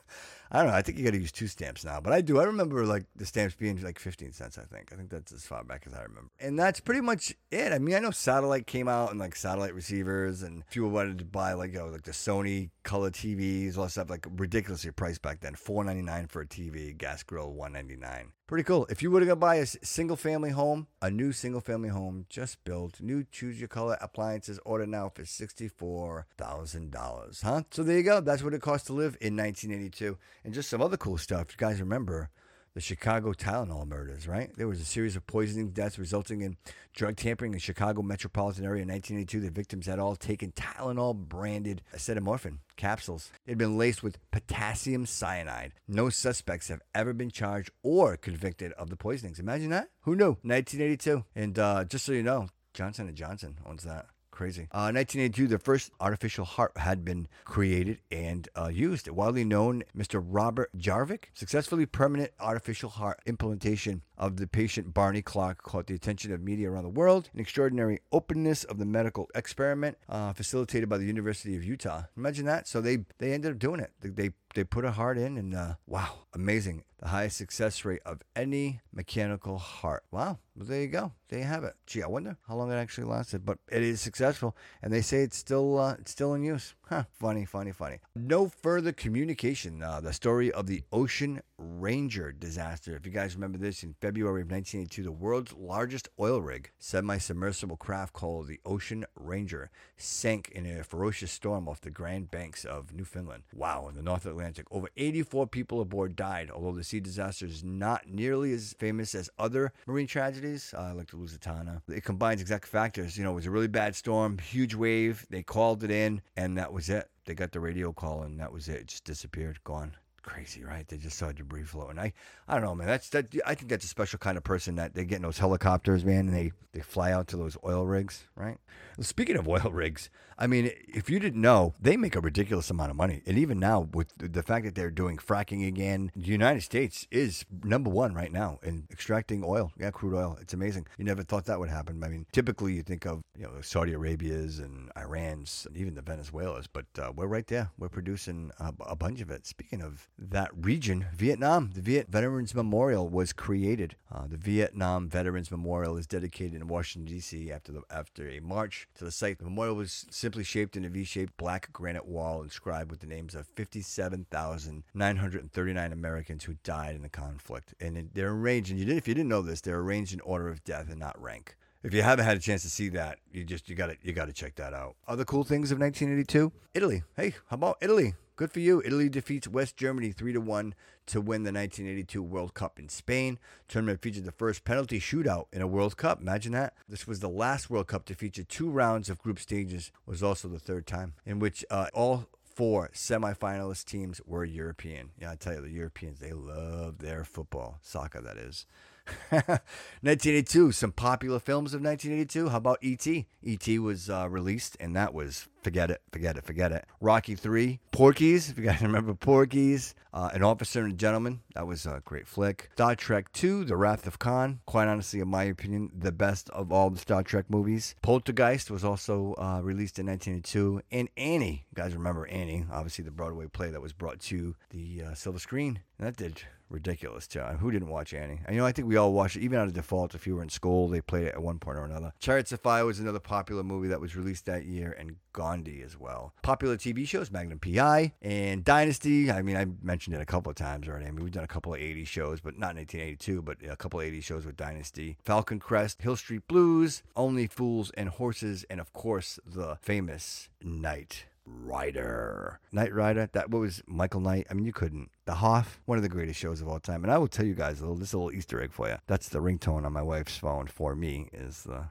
I don't know. I think you got to use two stamps now, but I do. I remember like the stamps being like 15 cents, I think. I think that's as far back as I remember. And that's pretty much it. I mean, I know satellite came out and like satellite receivers, and people wanted to buy like, you know, like the Sony color TVs, all that stuff, like ridiculously priced back then. $4.99 for a TV, gas grill, $1.99. Pretty cool. If you were to go buy a single family home, a new single family home just built, new choose your color appliances, order now for $64,000. Huh? So there you go. That's what it cost to live in 1982. And just some other cool stuff. You guys remember the Chicago Tylenol murders, right? There was a series of poisoning deaths resulting in drug tampering in the Chicago metropolitan area in 1982. The victims had all taken Tylenol branded acetaminophen capsules. They'd been laced with potassium cyanide. No suspects have ever been charged or convicted of the poisonings. Imagine that. Who knew? 1982. And uh, just so you know, Johnson & Johnson owns that. Crazy. Uh, 1982, the first artificial heart had been created and uh, used. Widely known, Mr. Robert Jarvik, successfully permanent artificial heart implantation of the patient Barney Clark caught the attention of media around the world. An extraordinary openness of the medical experiment uh, facilitated by the University of Utah. Imagine that. So they they ended up doing it. They they, they put a heart in, and uh, wow, amazing. The highest success rate of any mechanical heart. Wow. Well, there you go. There you have it. Gee, I wonder how long it actually lasted, but it is successful, and they say it's still uh, it's still in use. Huh. Funny, funny, funny. No further communication. Uh, the story of the Ocean Ranger disaster. If you guys remember this, in February of 1982, the world's largest oil rig, semi-submersible craft called the Ocean Ranger, sank in a ferocious storm off the Grand Banks of Newfoundland. Wow, in the North Atlantic. Over 84 people aboard died, although the sea disaster is not nearly as famous as other marine tragedies, uh, like the Lusitania. It combines exact factors. You know, it was a really bad storm, huge wave. They called it in, and that was it. They got the radio call, and that was it. It just disappeared, gone crazy, right? They just saw debris floating. I, I don't know, man. That's that. I think that's a special kind of person that they get in those helicopters, man, and they they fly out to those oil rigs, right? Speaking of oil rigs, I mean, if you didn't know, they make a ridiculous amount of money, and even now with the fact that they're doing fracking again, the United States is number one right now in extracting oil. Yeah, crude oil. It's amazing. You never thought that would happen. I mean, typically you think of you know Saudi Arabia's and Iran's, and even the Venezuela's, but uh, we're right there. We're producing a, a bunch of it. Speaking of that region, Vietnam, the Viet Veterans Memorial was created. Uh, the Vietnam Veterans Memorial is dedicated in Washington D.C. after the after a march to the site. The memorial was simply shaped in a V-shaped black granite wall inscribed with the names of 57,939 Americans who died in the conflict, and they're arranged. And you did, if you didn't know this, they're arranged in order of death and not rank. If you haven't had a chance to see that, you just you got to you got to check that out. Other cool things of 1982, Italy. Hey, how about Italy? Good for you. Italy defeats West Germany 3 to 1 to win the 1982 World Cup in Spain. Tournament featured the first penalty shootout in a World Cup. Imagine that. This was the last World Cup to feature two rounds of group stages. Was also the third time in which uh, all four semifinalist teams were European. Yeah, I tell you, the Europeans they love their football, soccer that is. 1982, some popular films of 1982. How about E.T.? E.T. was uh, released, and that was forget it, forget it, forget it. Rocky 3, Porky's, if you guys remember Porky's, uh, An Officer and a Gentleman, that was a great flick. Star Trek 2, The Wrath of Khan, quite honestly, in my opinion, the best of all the Star Trek movies. Poltergeist was also uh, released in 1982, and Annie, you guys remember Annie, obviously the Broadway play that was brought to the uh, silver screen, and that did ridiculous too. Who didn't watch Annie? You know, I think we all watched it, even out of default. If you were in school, they played it at one point or another. Chariots of Fire was another popular movie that was released that year, and Gandhi as well. Popular TV shows, Magnum PI and Dynasty. I mean, I mentioned it a couple of times already. I mean, we've done a couple of 80s shows, but not in 1882, but a couple of 80s shows with Dynasty. Falcon Crest, Hill Street Blues, Only Fools and Horses, and of course, the famous Knight Rider. Knight Rider, that what was Michael Knight. I mean, you couldn't. The Hoff, one of the greatest shows of all time. And I will tell you guys a little, this is a little Easter egg for you. That's the ringtone on my wife's phone for me is the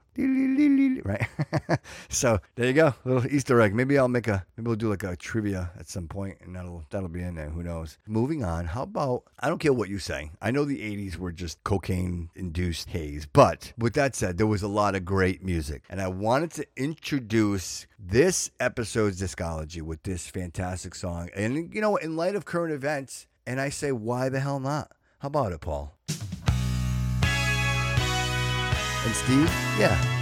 right. so there you go, little Easter egg. Maybe I'll make a, maybe we'll do like a trivia at some point, and that'll that'll be in there. Who knows? Moving on. How about I don't care what you say. I know the '80s were just cocaine induced haze, but with that said, there was a lot of great music, and I wanted to introduce this episode's discology with this fantastic song. And you know, in light of current events, and I say, why the hell not? How about it, Paul? And Steve? Yeah.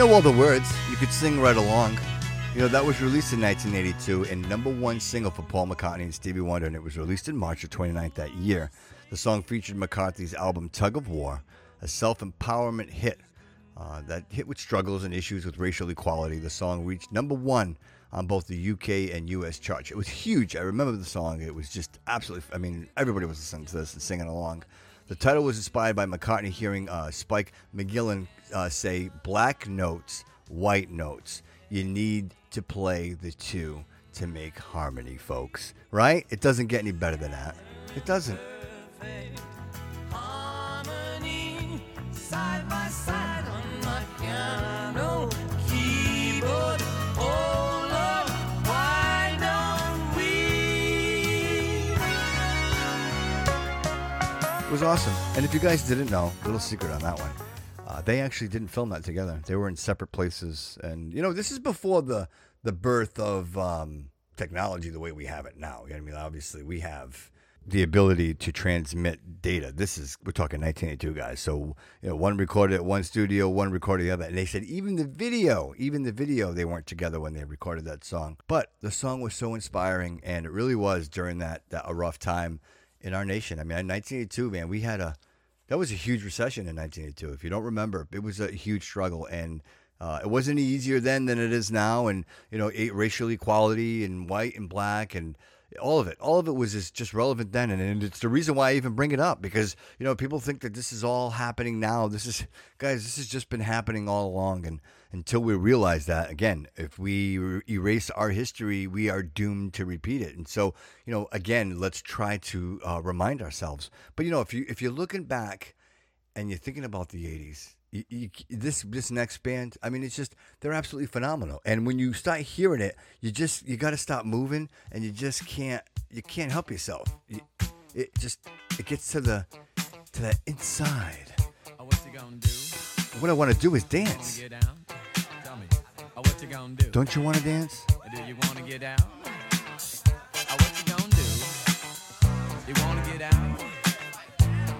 Know all the words. You could sing right along. You know, that was released in 1982 and number one single for Paul McCartney and Stevie Wonder, and it was released in March of 29th that year. The song featured McCartney's album Tug of War, a self empowerment hit uh, that hit with struggles and issues with racial equality. The song reached number one on both the UK and US charts. It was huge. I remember the song. It was just absolutely, I mean, everybody was listening to this and singing along. The title was inspired by McCartney hearing uh, Spike McGillen uh, say, Black notes, white notes. You need to play the two to make harmony, folks. Right? It doesn't get any better than that. It doesn't. harmony side by side on my piano keyboard. Oh Lord, why don't we? It was awesome. And if you guys didn't know, little secret on that one, uh, they actually didn't film that together. They were in separate places. And, you know, this is before the, the birth of um, technology the way we have it now. You know I mean? Obviously, we have the ability to transmit data. This is, we're talking 1982, guys. So, you know, one recorded at one studio, one recorded the other. And they said even the video, even the video, they weren't together when they recorded that song. But the song was so inspiring. And it really was during that, that a rough time in our nation. I mean, in 1982, man, we had a that was a huge recession in 1982. If you don't remember, it was a huge struggle, and uh, it wasn't any easier then than it is now. And you know, racial equality and white and black and all of it, all of it was just, just relevant then, and, and it's the reason why I even bring it up because you know people think that this is all happening now. This is guys, this has just been happening all along, and until we realize that again, if we er- erase our history, we are doomed to repeat it. And so, you know, again, let's try to uh, remind ourselves. But you know, if you if you're looking back and you're thinking about the '80s, you, you, this this next band, I mean, it's just they're absolutely phenomenal. And when you start hearing it, you just you got to stop moving, and you just can't you can't help yourself. You, it just it gets to the to the inside. Oh, what you gonna do? What I want to do is dance. Gonna do? Don't you want to dance? Do you wanna get down? Oh, what you gonna do? You wanna get out?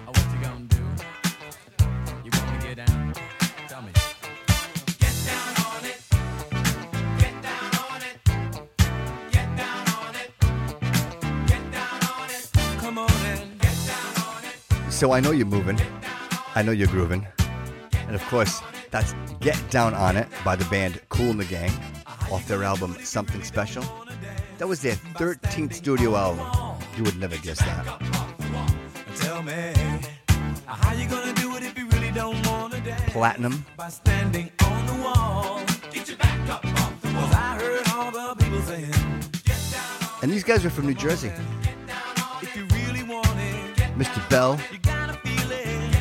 Oh, what you gonna do? You wanna get down? Tell me. Get down on it. Get down on it. Get down on it. Get down on it. Come on and Get down on it. So I know you're moving. I know you're grooving. And of course, that's Get Down On It by the band Kool and the Gang off their album Something Special. That was their 13th studio album. You would never guess that. tell me how you gonna do it if you really don't wanna dance? Platinum. By standing on the wall. Get your back up off the wall. 'Cause I heard all the people saying, And these guys are from New Jersey. if you really want it, Mr. Bell, you gotta feel it.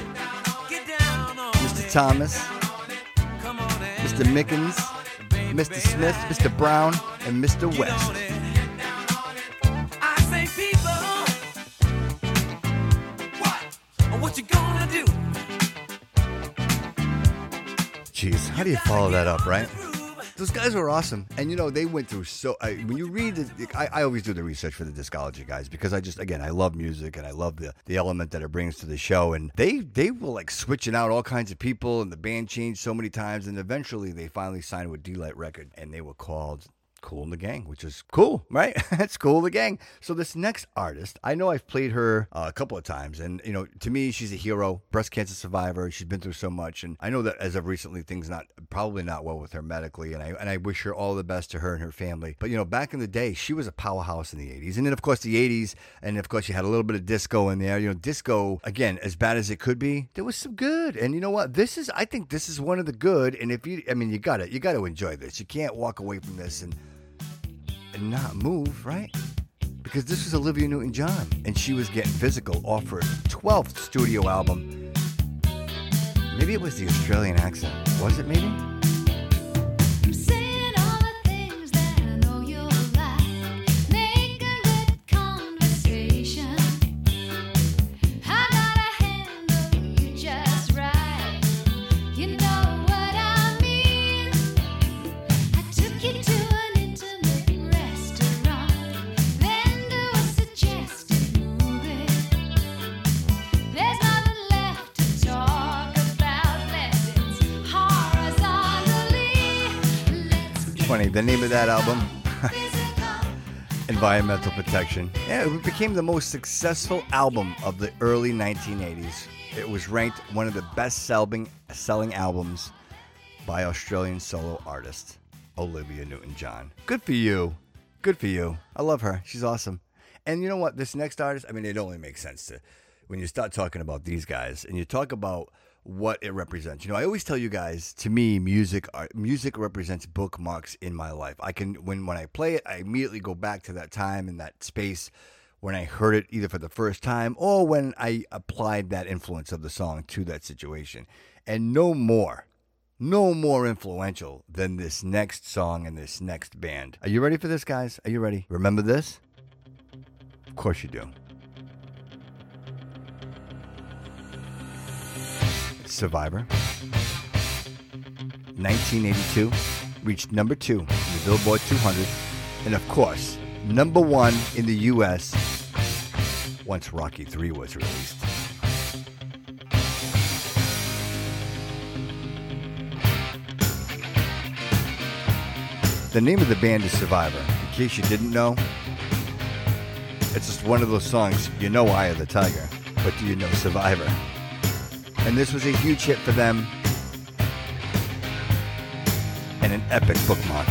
Get down on Mr. Thomas, Come on and Mr. Mickens, Mr. Smith, Mr. Brown, and Mr. West. Jeez, how do you follow that up, right? Those guys were awesome, and you know they went through so. I, when you read, the, I, I always do the research for the discology guys because I just, again, I love music and I love the the element that it brings to the show. And they they were like switching out all kinds of people, and the band changed so many times, and eventually they finally signed with De-Lite Record, and they were called Cool in the Gang, which is cool, right? It's cool, in the gang. So this next artist, I know I've played her uh, a couple of times, and you know, to me, she's a hero, breast cancer survivor. She's been through so much, and I know that as of recently, things not probably not well with her medically, and I and I wish her all the best to her and her family. But you know, back in the day, she was a powerhouse in the '80s, and then of course the '80s, and of course you had a little bit of disco in there. You know, disco again, as bad as it could be, there was some good, and you know what? This is, I think, this is one of the good. And if you, I mean, you got it, you got to enjoy this. You can't walk away from this and and not move, right? Because this was Olivia Newton John, and she was getting physical off her 12th studio album. Maybe it was the Australian accent. Was it maybe? That album. Environmental Protection. Yeah, it became the most successful album of the early 1980s. It was ranked one of the best selling selling albums by Australian solo artist Olivia Newton John. Good for you. Good for you. I love her. She's awesome. And you know what? This next artist, I mean, it only makes sense to when you start talking about these guys and you talk about what it represents. You know, I always tell you guys, to me, music art, music represents bookmarks in my life. I can when when I play it, I immediately go back to that time and that space when I heard it either for the first time or when I applied that influence of the song to that situation. And no more, no more influential than this next song and this next band. Are you ready for this, guys? Are you ready? Remember this? Of course you do. Survivor. 1982 reached number two in the Billboard 200, and of course, number one in the U.S. once Rocky 3 was released. The name of the band is Survivor. In case you didn't know, it's just one of those songs, you know Eye of the Tiger, but do you know Survivor? And this was a huge hit for them and an epic bookmark.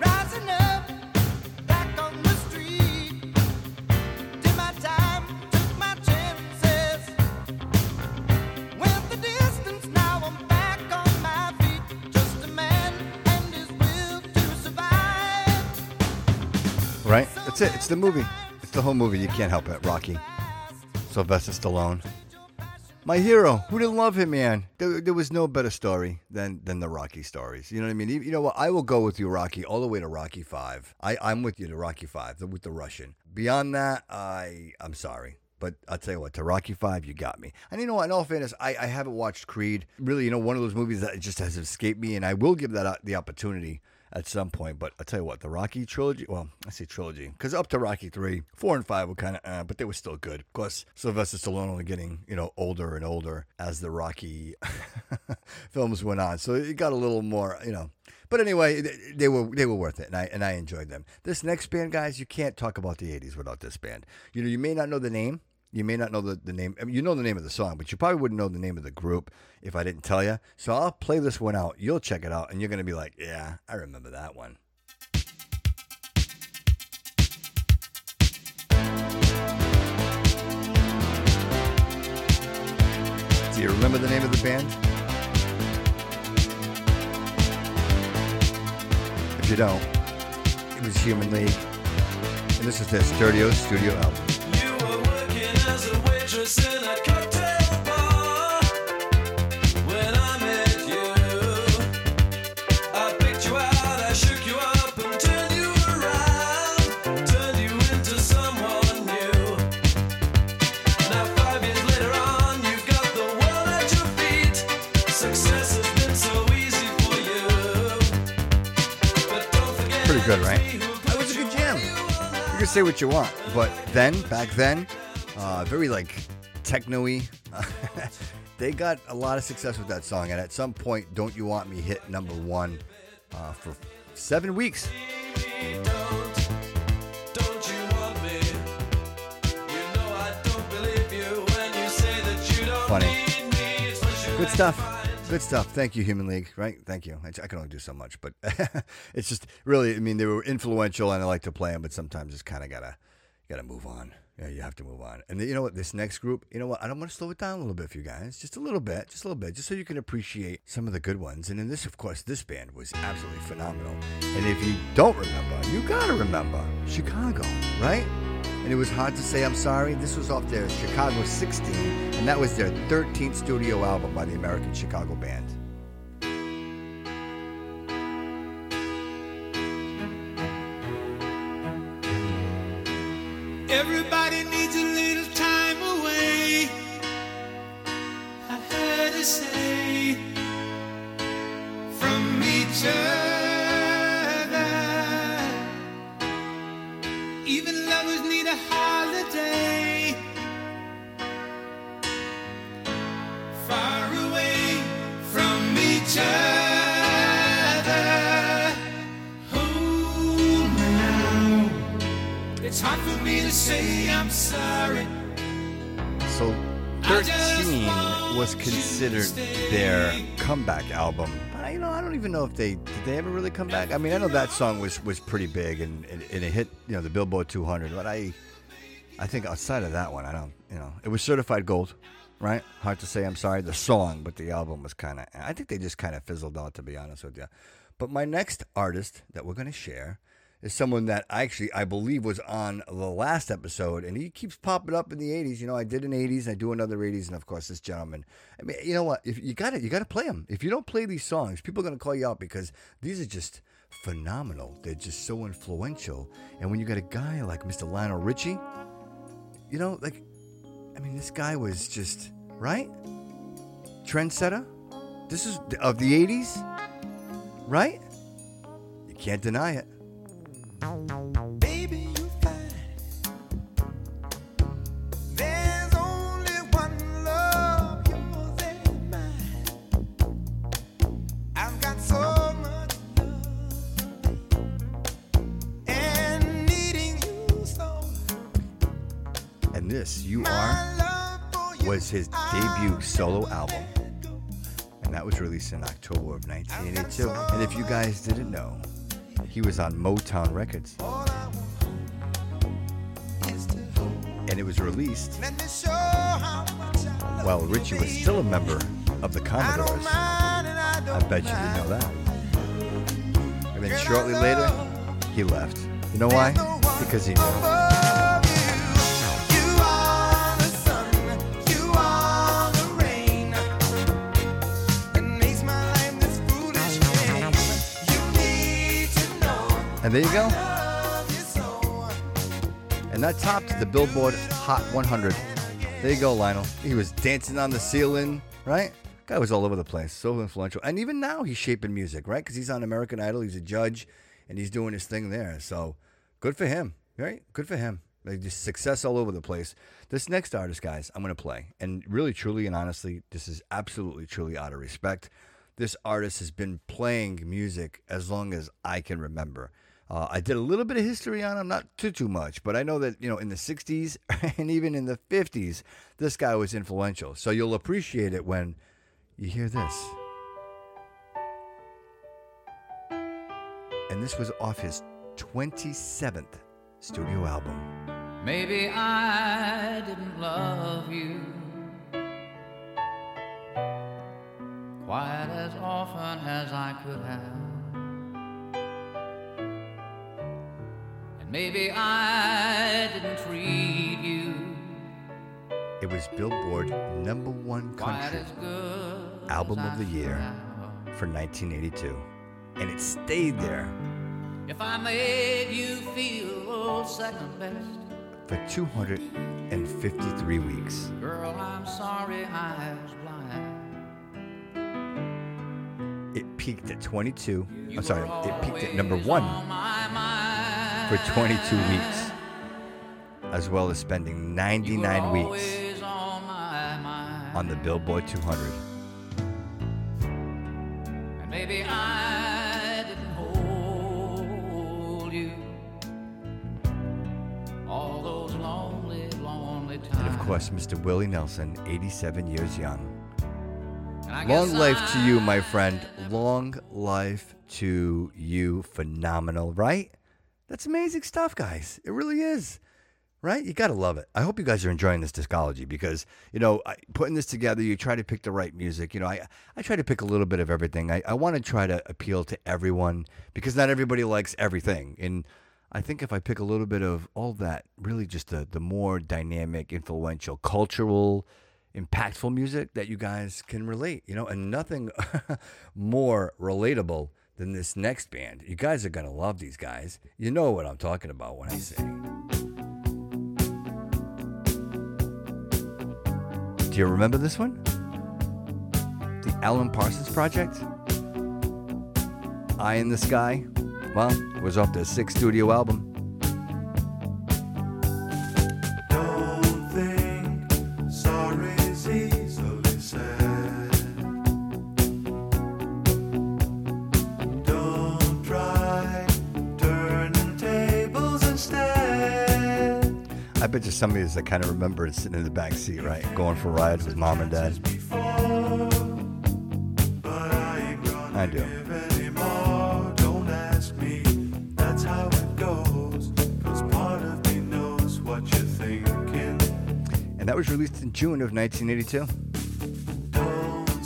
Rising up, back on the street. Did my time, took my chances. Went the distance, now I'm back on my feet. Just a man and his will to survive. Right? That's it. It's the movie. It's the whole movie. You can't help it. Rocky. Sylvester Stallone. My hero. Who didn't love him, man? There, there was no better story than than the Rocky stories. You know what I mean? You you know what? I will go with you, Rocky, all the way to Rocky Five. I I'm with you to Rocky Five, with the Russian. Beyond that, I I'm sorry. But I'll tell you what, to Rocky Five, you got me. And you know what? In all fairness, I, I haven't watched Creed. Really, you know, one of those movies that just has escaped me, and I will give that the opportunity at some point. But I'll tell you what, the Rocky trilogy, well, I say trilogy, because up to Rocky 3, 4 and 5 were kind of, uh, but they were still good. Of course, Sylvester Stallone only getting, you know, older and older as the Rocky films went on. So it got a little more, you know. But anyway, they- were they were worth it, and I and I enjoyed them. This next band, guys, you can't talk about the '80s without this band. You know, you may not know the name, you may not know the, the name. I mean, you know the name of the song, but you probably wouldn't know the name of the group if I didn't tell you. So I'll play this one out. You'll check it out, and you're going to be like, yeah, I remember that one. Do you remember the name of the band? If you don't, it was Human League. And this is their studio studio album. Good, right? That was a good jam. You can say what you want, but then, back then, uh, very like techno-y. they got a lot of success with that song, and at some point, "Don't You Want Me" hit number one uh, for seven weeks. Don't, don't you want me? You know I don't believe you when you say that you don't Funny. need me. It's what you Good stuff. Good stuff. Thank you, Human League. Right? Thank you. I, I can only do so much, but it's just really. I mean, they were influential, and I like to play them, but sometimes it's kind of gotta gotta move on. Yeah, you have to move on. And you know what? This next group, you know what? I don't want to slow it down a little bit for you guys, just a little bit, just a little bit, just so you can appreciate some of the good ones. And in this, of course, this band was absolutely phenomenal. And if you don't remember, you gotta remember Chicago, right? And it was hard to say I'm sorry. This was off their Chicago 16, and that was their 13th studio album by the American Chicago band. Everybody needs a little time away. I heard her say from each other. Even lovers need a holiday. Hard for me to say I'm sorry. So 13 was considered their comeback album. I, you know, I don't even know if they did they ever really come back. I mean, I know that song was was pretty big and, and, and it hit you know the Billboard 200, but I I think outside of that one, I don't you know it was certified gold, right? Hard to say. I'm sorry, the song, but the album was kind of. I think they just kind of fizzled out, to be honest with you. But my next artist that we're going to share is someone that I actually I believe was on the last episode, and he keeps popping up in the '80s. You know, I did an '80s, I do another '80s, and of course this gentleman. I mean, you know what? If you got to you got to play them. If you don't play these songs, people are going to call you out because these are just phenomenal. They're just so influential. And when you got a guy like Mr. Lionel Richie, you know, like, I mean, this guy was just right trendsetter. This is of the '80s, right? You can't deny it. Baby, you fine. There's only one love, yours and mine. I've got so much love and needing you so. And this, You Are, My love for you was his debut solo album. And that was released in October of 1982. And if you guys didn't know, he was on Motown Records. And it was released while Richie was still a member of the Commodores. I bet you didn't know that. And then shortly later, he left. You know why? Because he knew. And there you go. And that topped the Billboard Hot 100. There you go, Lionel. He was dancing on the ceiling, right? Guy was all over the place, so influential. And even now, he's shaping music, right? Because he's on American Idol, he's a judge, and he's doing his thing there. So good for him, right? Good for him. Like just success all over the place. This next artist, guys, I'm going to play. And really, truly, and honestly, this is absolutely, truly out of respect. This artist has been playing music as long as I can remember. Uh, I did a little bit of history on him, not too too much, but I know that you know in the '60s and even in the '50s, this guy was influential. So you'll appreciate it when you hear this. And this was off his 27th studio album. Maybe I didn't love you quite as often as I could have. And maybe I didn't treat you It was Billboard number one country album of the year for 1982, and it stayed there If I made you feel second best, for 253 weeks. girl, I'm sorry I was blind. It peaked at 22. You I'm sorry, it peaked at number one on my mind. For 22 weeks, as well as spending 99 weeks on on the Billboard 200. And maybe I didn't hold you all those lonely, lonely times. And of course, Mr. Willie Nelson, 87 years young. Long life to you, my friend. Long life to you. Phenomenal, right? That's amazing stuff, guys. It really is. Right? You got to love it. I hope you guys are enjoying this discology because, you know, I, putting this together, you try to pick the right music. You know, I, I try to pick a little bit of everything. I, I want to try to appeal to everyone because not everybody likes everything. And I think if I pick a little bit of all that, really just the, the more dynamic, influential, cultural, impactful music that you guys can relate, you know, and nothing more relatable than this next band. You guys are going to love these guys. You know what I'm talking about when I say. Do you remember this one? The Alan Parsons Project? Eye in the Sky? Well, it was off their sixth studio album. Try turning tables instead. I kind of remembers sitting in the back seat, right? Going for rides with mom and dad. I do. of. And that was released in June of 1982.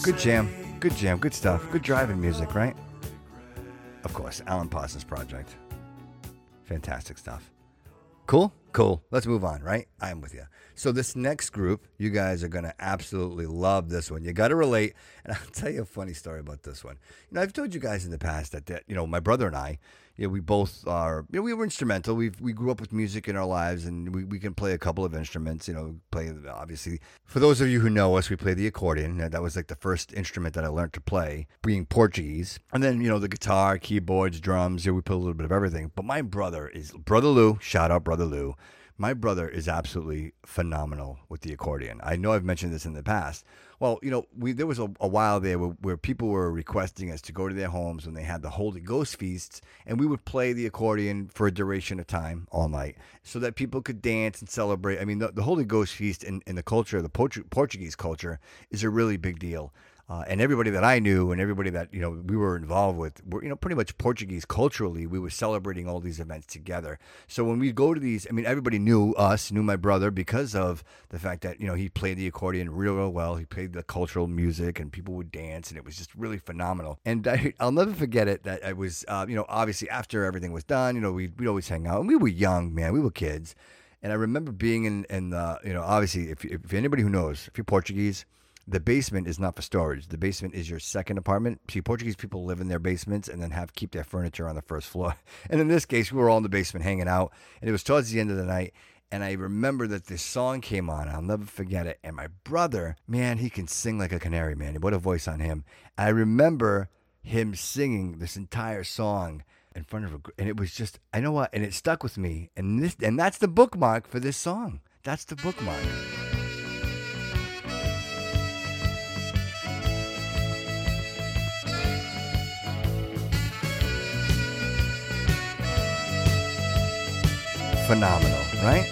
Good jam. Good jam. Good stuff. Good driving music, right? Of course, Alan Parsons Project. Fantastic stuff. Cool? Cool. Let's move on, right? I'm with you. So, this next group, you guys are going to absolutely love this one. You got to relate. And I'll tell you a funny story about this one. You know, I've told you guys in the past that, that you know, my brother and I, you know, we both are, you know, we were instrumental. we we grew up with music in our lives and we, we can play a couple of instruments, you know, play, obviously. For those of you who know us, we play the accordion. That was like the first instrument that I learned to play, being Portuguese. And then, you know, the guitar, keyboards, drums, you know, we play a little bit of everything. But my brother is, Brother Lou, shout out Brother Lou. My brother is absolutely phenomenal with the accordion. I know I've mentioned this in the past. Well, you know, we there was a, a while there where, where people were requesting us to go to their homes when they had the Holy Ghost feasts, and we would play the accordion for a duration of time all night, so that people could dance and celebrate. I mean, the, the Holy Ghost feast in, in the culture, the Portu- Portuguese culture, is a really big deal. Uh, and everybody that I knew and everybody that you know we were involved with were you know pretty much Portuguese culturally. We were celebrating all these events together. So when we go to these, I mean, everybody knew us, knew my brother because of the fact that you know he played the accordion real, real well. He played the cultural music, and people would dance, and it was just really phenomenal. And I, I'll never forget it that I was, uh, you know, obviously after everything was done, you know, we we always hang out, and we were young, man, we were kids. And I remember being in, in the, you know, obviously, if, if anybody who knows, if you're Portuguese, the basement is not for storage. The basement is your second apartment. See, Portuguese people live in their basements and then have keep their furniture on the first floor. And in this case, we were all in the basement hanging out, and it was towards the end of the night. And I remember that this song came on. I'll never forget it. And my brother, man, he can sing like a canary, man. What a voice on him. I remember him singing this entire song in front of a, and it was just, I know what, and it stuck with me. And this, and that's the bookmark for this song. That's the bookmark. You. right?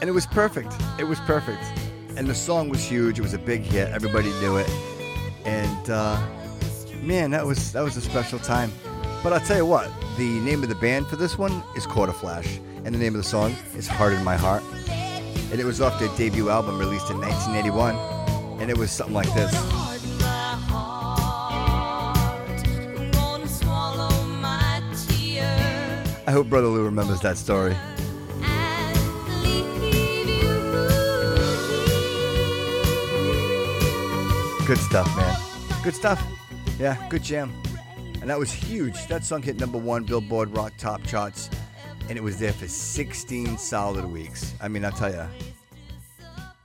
And it was perfect. It was perfect. And the song was huge. It was a big hit. Everybody knew it. And uh, man, that was that was a special time. But I'll tell you what, the name of the band for this one is Quarterflash, and the name of the song is Harden My Heart. And it was off their debut album released in 1981, and it was something like this. Heart in my heart, I'm gonna swallow my tears I hope Brother Lou remembers that story. and leave you here. Good stuff, man. Good stuff. Yeah, good jam. And that was huge. That song hit number one Billboard Rock Top Charts, and it was there for 16 solid weeks. I mean, I'll tell you,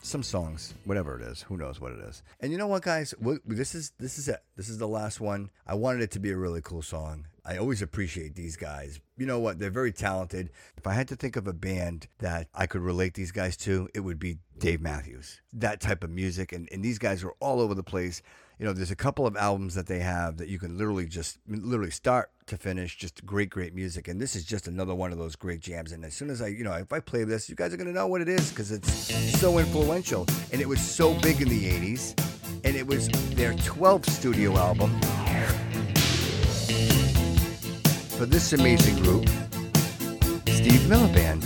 some songs, whatever it is, who knows what it is. And you know what, guys? this is this is it. This is the last one. I wanted it to be a really cool song. I always appreciate these guys. You know what? They're very talented. If I had to think of a band that I could relate these guys to, it would be Dave Matthews. That type of music, and, and these guys are all over the place. You know, there's a couple of albums that they have that you can literally just literally start to finish, just great, great music. And this is just another one of those great jams. And as soon as I, you know, if I play this, you guys are gonna know what it is because it's so influential and it was so big in the '80s. And it was their 12th studio album for this amazing group, Steve Miller Band.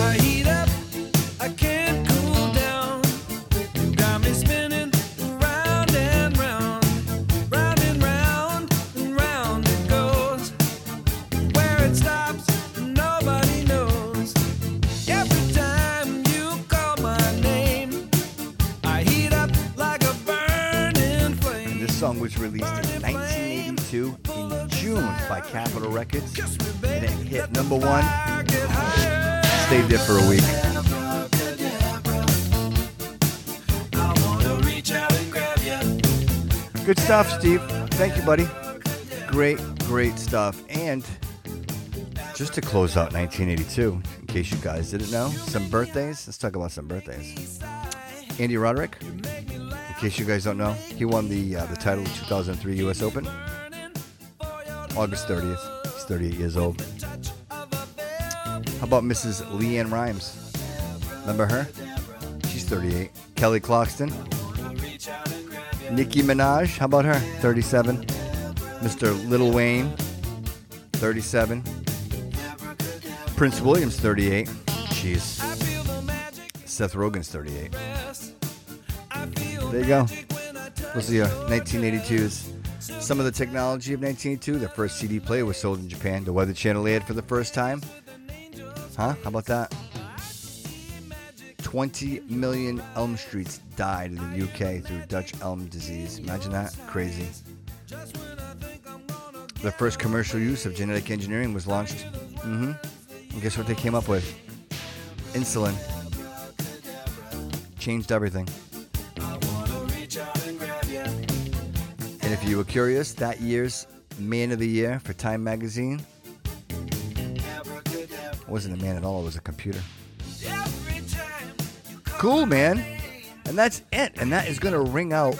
I heat up, I can't cool down. You got me spinning round and round, round and round and round it goes. Where it stops, nobody knows. Every time you call my name, I heat up like a burning flame. This song was released in 1982 in June by Capitol Records, and it hit number one. Stayed there for a week. Good stuff, Steve. Thank you, buddy. Great, great stuff. And Just to close out 1982, in case you guys didn't know, some birthdays. Let's talk about some birthdays. Andy Roddick, in case you guys don't know, he won the uh, the title of 2003 U.S. Open. August 30th. He's 38 years old. How about Mrs. LeAnn Rimes? Remember her? She's 38. Kelly Clarkson. Nicki Minaj. How about her? 37. Mr. Lil Wayne. 37. Prince William's 38. Jeez. Seth Rogen's 38. There you go. Those are your 1982s. Some of the technology of 1982. The first CD player was sold in Japan. The Weather Channel aired for the first time. Huh? How about that? 20 million Elm Streets died in the UK through Dutch elm disease. Imagine that. Crazy. The first commercial use of genetic engineering was launched. Mm-hmm. And guess what they came up with? Insulin. Changed everything. If you were curious, that year's Man of the Year for Time Magazine wasn't a man at all, it was a computer. Cool, man. And that's it. And that is going to ring out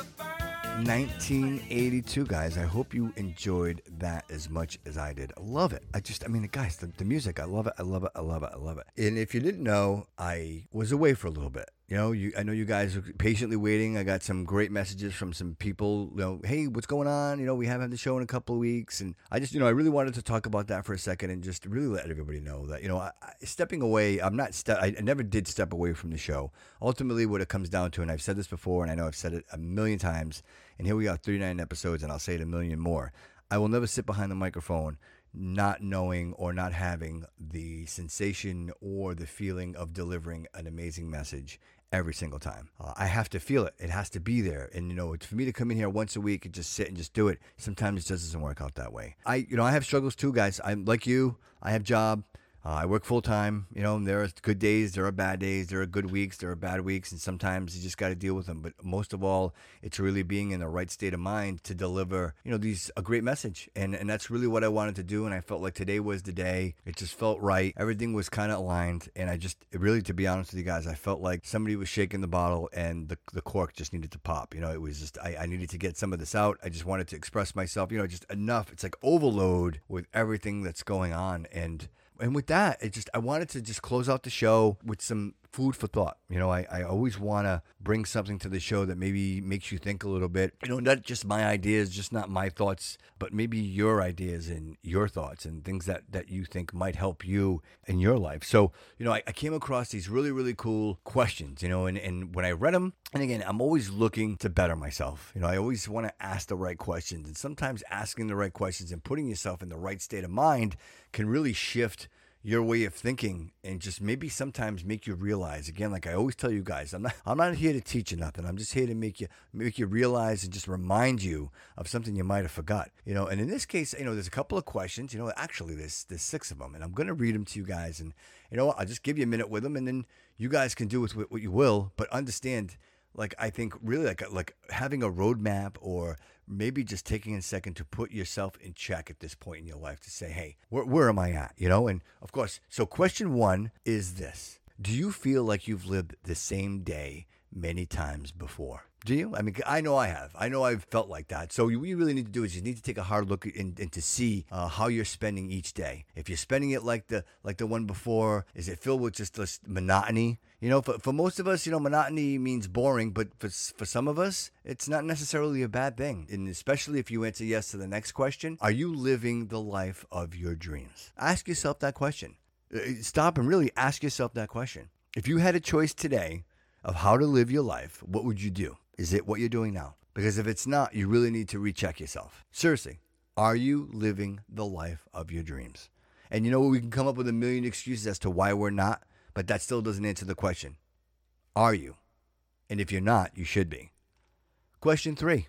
1982, guys. I hope you enjoyed that as much as I did. I love it. I just, I mean, guys, the, the music, I love it. I love it. I love it. I love it. And if you didn't know, I was away for a little bit. You know, you, I know you guys are patiently waiting. I got some great messages from some people. You know, hey, what's going on? You know, we haven't had the show in a couple of weeks, and I just, you know, I really wanted to talk about that for a second and just really let everybody know that, you know, I, I, stepping away. I'm not. Ste- I, I never did step away from the show. Ultimately, what it comes down to, and I've said this before, and I know I've said it a million times, and here we are, 39 episodes, and I'll say it a million more. I will never sit behind the microphone not knowing or not having the sensation or the feeling of delivering an amazing message every single time. Uh, I have to feel it. It has to be there. And you know, for me to come in here once a week and just sit and just do it. Sometimes it just doesn't work out that way. I, you know, I have struggles too, guys. I'm like you. I have job. Uh, I work full time, you know, there are good days, there are bad days, there are good weeks, there are bad weeks, and sometimes you just got to deal with them. But most of all, it's really being in the right state of mind to deliver, you know, these a great message, and and that's really what I wanted to do. And I felt like today was the day. It just felt right. Everything was kind of aligned, and I just really, to be honest with you guys, I felt like somebody was shaking the bottle, and the the cork just needed to pop. You know, it was just I, I needed to get some of this out. I just wanted to express myself. You know, just enough. It's like overload with everything that's going on, and and with that, it just I wanted to just close out the show with some food for thought. You know, I, I always want to bring something to the show that maybe makes you think a little bit. You know, not just my ideas, just not my thoughts, but maybe your ideas and your thoughts and things that, that you think might help you in your life. So, you know, I, I came across these really, really cool questions, you know, and, and when I read them, and again, I'm always looking to better myself. You know, I always want to ask the right questions. And sometimes asking the right questions and putting yourself in the right state of mind can really shift your way of thinking and just maybe sometimes make you realize again like I always tell you guys I'm not I'm not here to teach you nothing. I'm just here to make you make you realize and just remind you of something you might have forgot you know? And in this case you know there's a couple of questions you know actually there's there's six of them and I'm going to read them to you guys and you know I'll just give you a minute with them and then you guys can do with what you will but understand like I think really like like having a roadmap or maybe just taking a second to put yourself in check at this point in your life to say, hey, where, where am I at? You know, and of course, so question one is this Do you feel like you've lived the same day many times before? Do you? I mean, I know I have. I know I've felt like that. So what you really need to do is you need to take a hard look and, to see uh, how you're spending each day. If you're spending it like the like the one before, is it filled with just this monotony? You know, for, for most of us, you know, monotony means boring, but for, for some of us, it's not necessarily a bad thing. And especially if you answer yes to the next question, are you living the life of your dreams? Ask yourself that question. Uh, Stop and really ask yourself that question. If you had a choice today of how to live your life, what would you do? Is it what you're doing now? Because if it's not, you really need to recheck yourself. Seriously, are you living the life of your dreams? And you know what? We can come up with a million excuses as to why we're not, but that still doesn't answer the question. Are you? And if you're not, you should be. Question three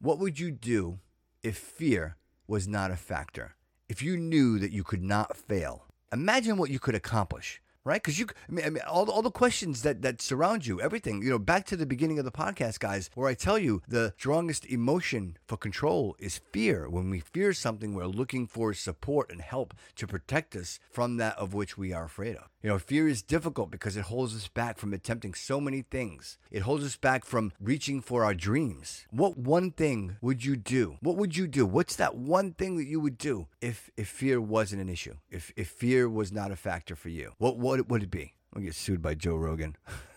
What would you do if fear was not a factor? If you knew that you could not fail? Imagine what you could accomplish. Right? Because you, I mean, all, all the questions that, that surround you, everything, you know, back to the beginning of the podcast, guys, where I tell you the strongest emotion for control is fear. When we fear something, we're looking for support and help to protect us from that of which we are afraid of. You know, fear is difficult because it holds us back from attempting so many things. It holds us back from reaching for our dreams. What one thing would you do? What would you do? What's that one thing that you would do if if fear wasn't an issue? If if fear was not a factor for you? What what would it be? I'll get sued by Joe Rogan.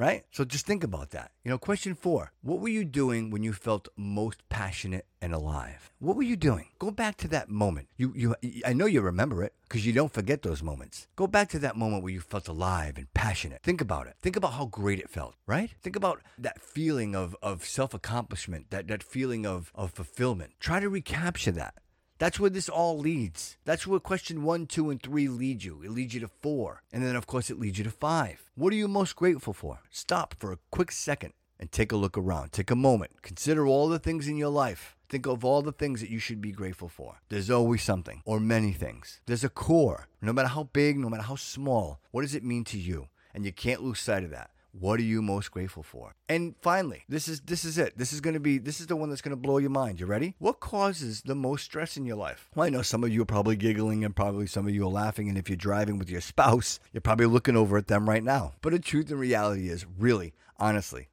right? So just think about that. You know, question four What were you doing when you felt most passionate and alive? What were you doing? Go back to that moment. You, you, I know you remember it because you don't forget those moments. Go back to that moment where you felt alive and passionate. Think about it. Think about how great it felt, right? Think about that feeling of, of self accomplishment, that, that feeling of, of fulfillment. Try to recapture that. That's where this all leads. That's where question one, two, and three lead you. It leads you to four. And then, of course, it leads you to five. What are you most grateful for? Stop for a quick second and take a look around. Take a moment. Consider all the things in your life. Think of all the things that you should be grateful for. There's always something, or many things. There's a core. No matter how big, no matter how small, what does it mean to you? And you can't lose sight of that. What are you most grateful for? And finally, this is this is it. This is going to be this is the one that's going to blow your mind. You ready? What causes the most stress in your life? Well, I know some of you are probably giggling and probably some of you are laughing and if you're driving with your spouse, you're probably looking over at them right now. But the truth and reality is, really, honestly,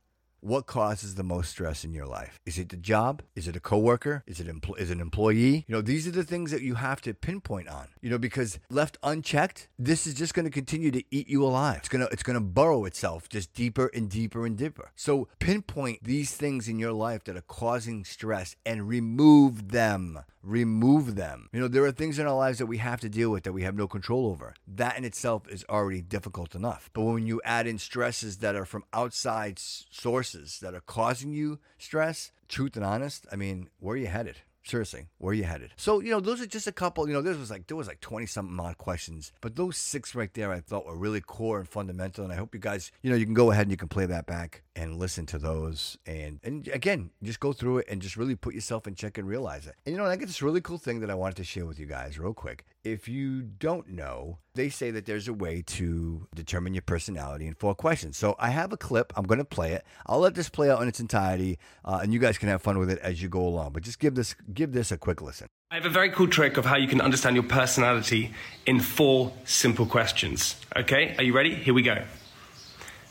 what causes the most stress in your life? Is it the job? Is it a coworker? Is it empl- is an employee? You know, these are the things that you have to pinpoint on. You know, because left unchecked, this is just going to continue to eat you alive. It's gonna it's gonna burrow itself just deeper and deeper and deeper. So pinpoint these things in your life that are causing stress and remove them. Remove them. You know, there are things in our lives that we have to deal with that we have no control over. That in itself is already difficult enough. But when you add in stresses that are from outside sources that are causing you stress, truth and honest, I mean, where are you headed? Seriously, where are you headed? So, you know, those are just a couple, you know, there was like there was like 20 something odd questions. But those six right there I thought were really core and fundamental. And I hope you guys, you know, you can go ahead and you can play that back and listen to those. And and again, just go through it and just really put yourself in check and realize it. And you know, I get this really cool thing that I wanted to share with you guys real quick. If you don't know, they say that there's a way to determine your personality in four questions. So I have a clip. I'm going to play it. I'll let this play out in its entirety, uh, and you guys can have fun with it as you go along. But just give this give this a quick listen. I have a very cool trick of how you can understand your personality in four simple questions. Okay, are you ready? Here we go.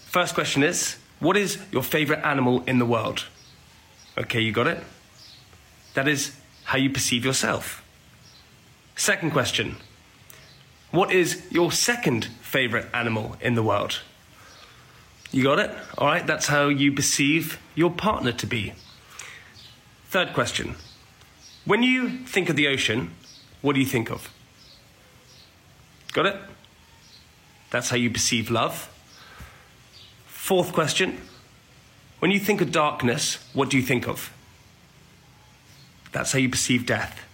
First question is What is your favorite animal in the world? Okay, you got it? That is how you perceive yourself. Second question What is your second favorite animal in the world? You got it? All right, that's how you perceive your partner to be. Third question when you think of the ocean, what do you think of? Got it? That's how you perceive love. Fourth question When you think of darkness, what do you think of? That's how you perceive death.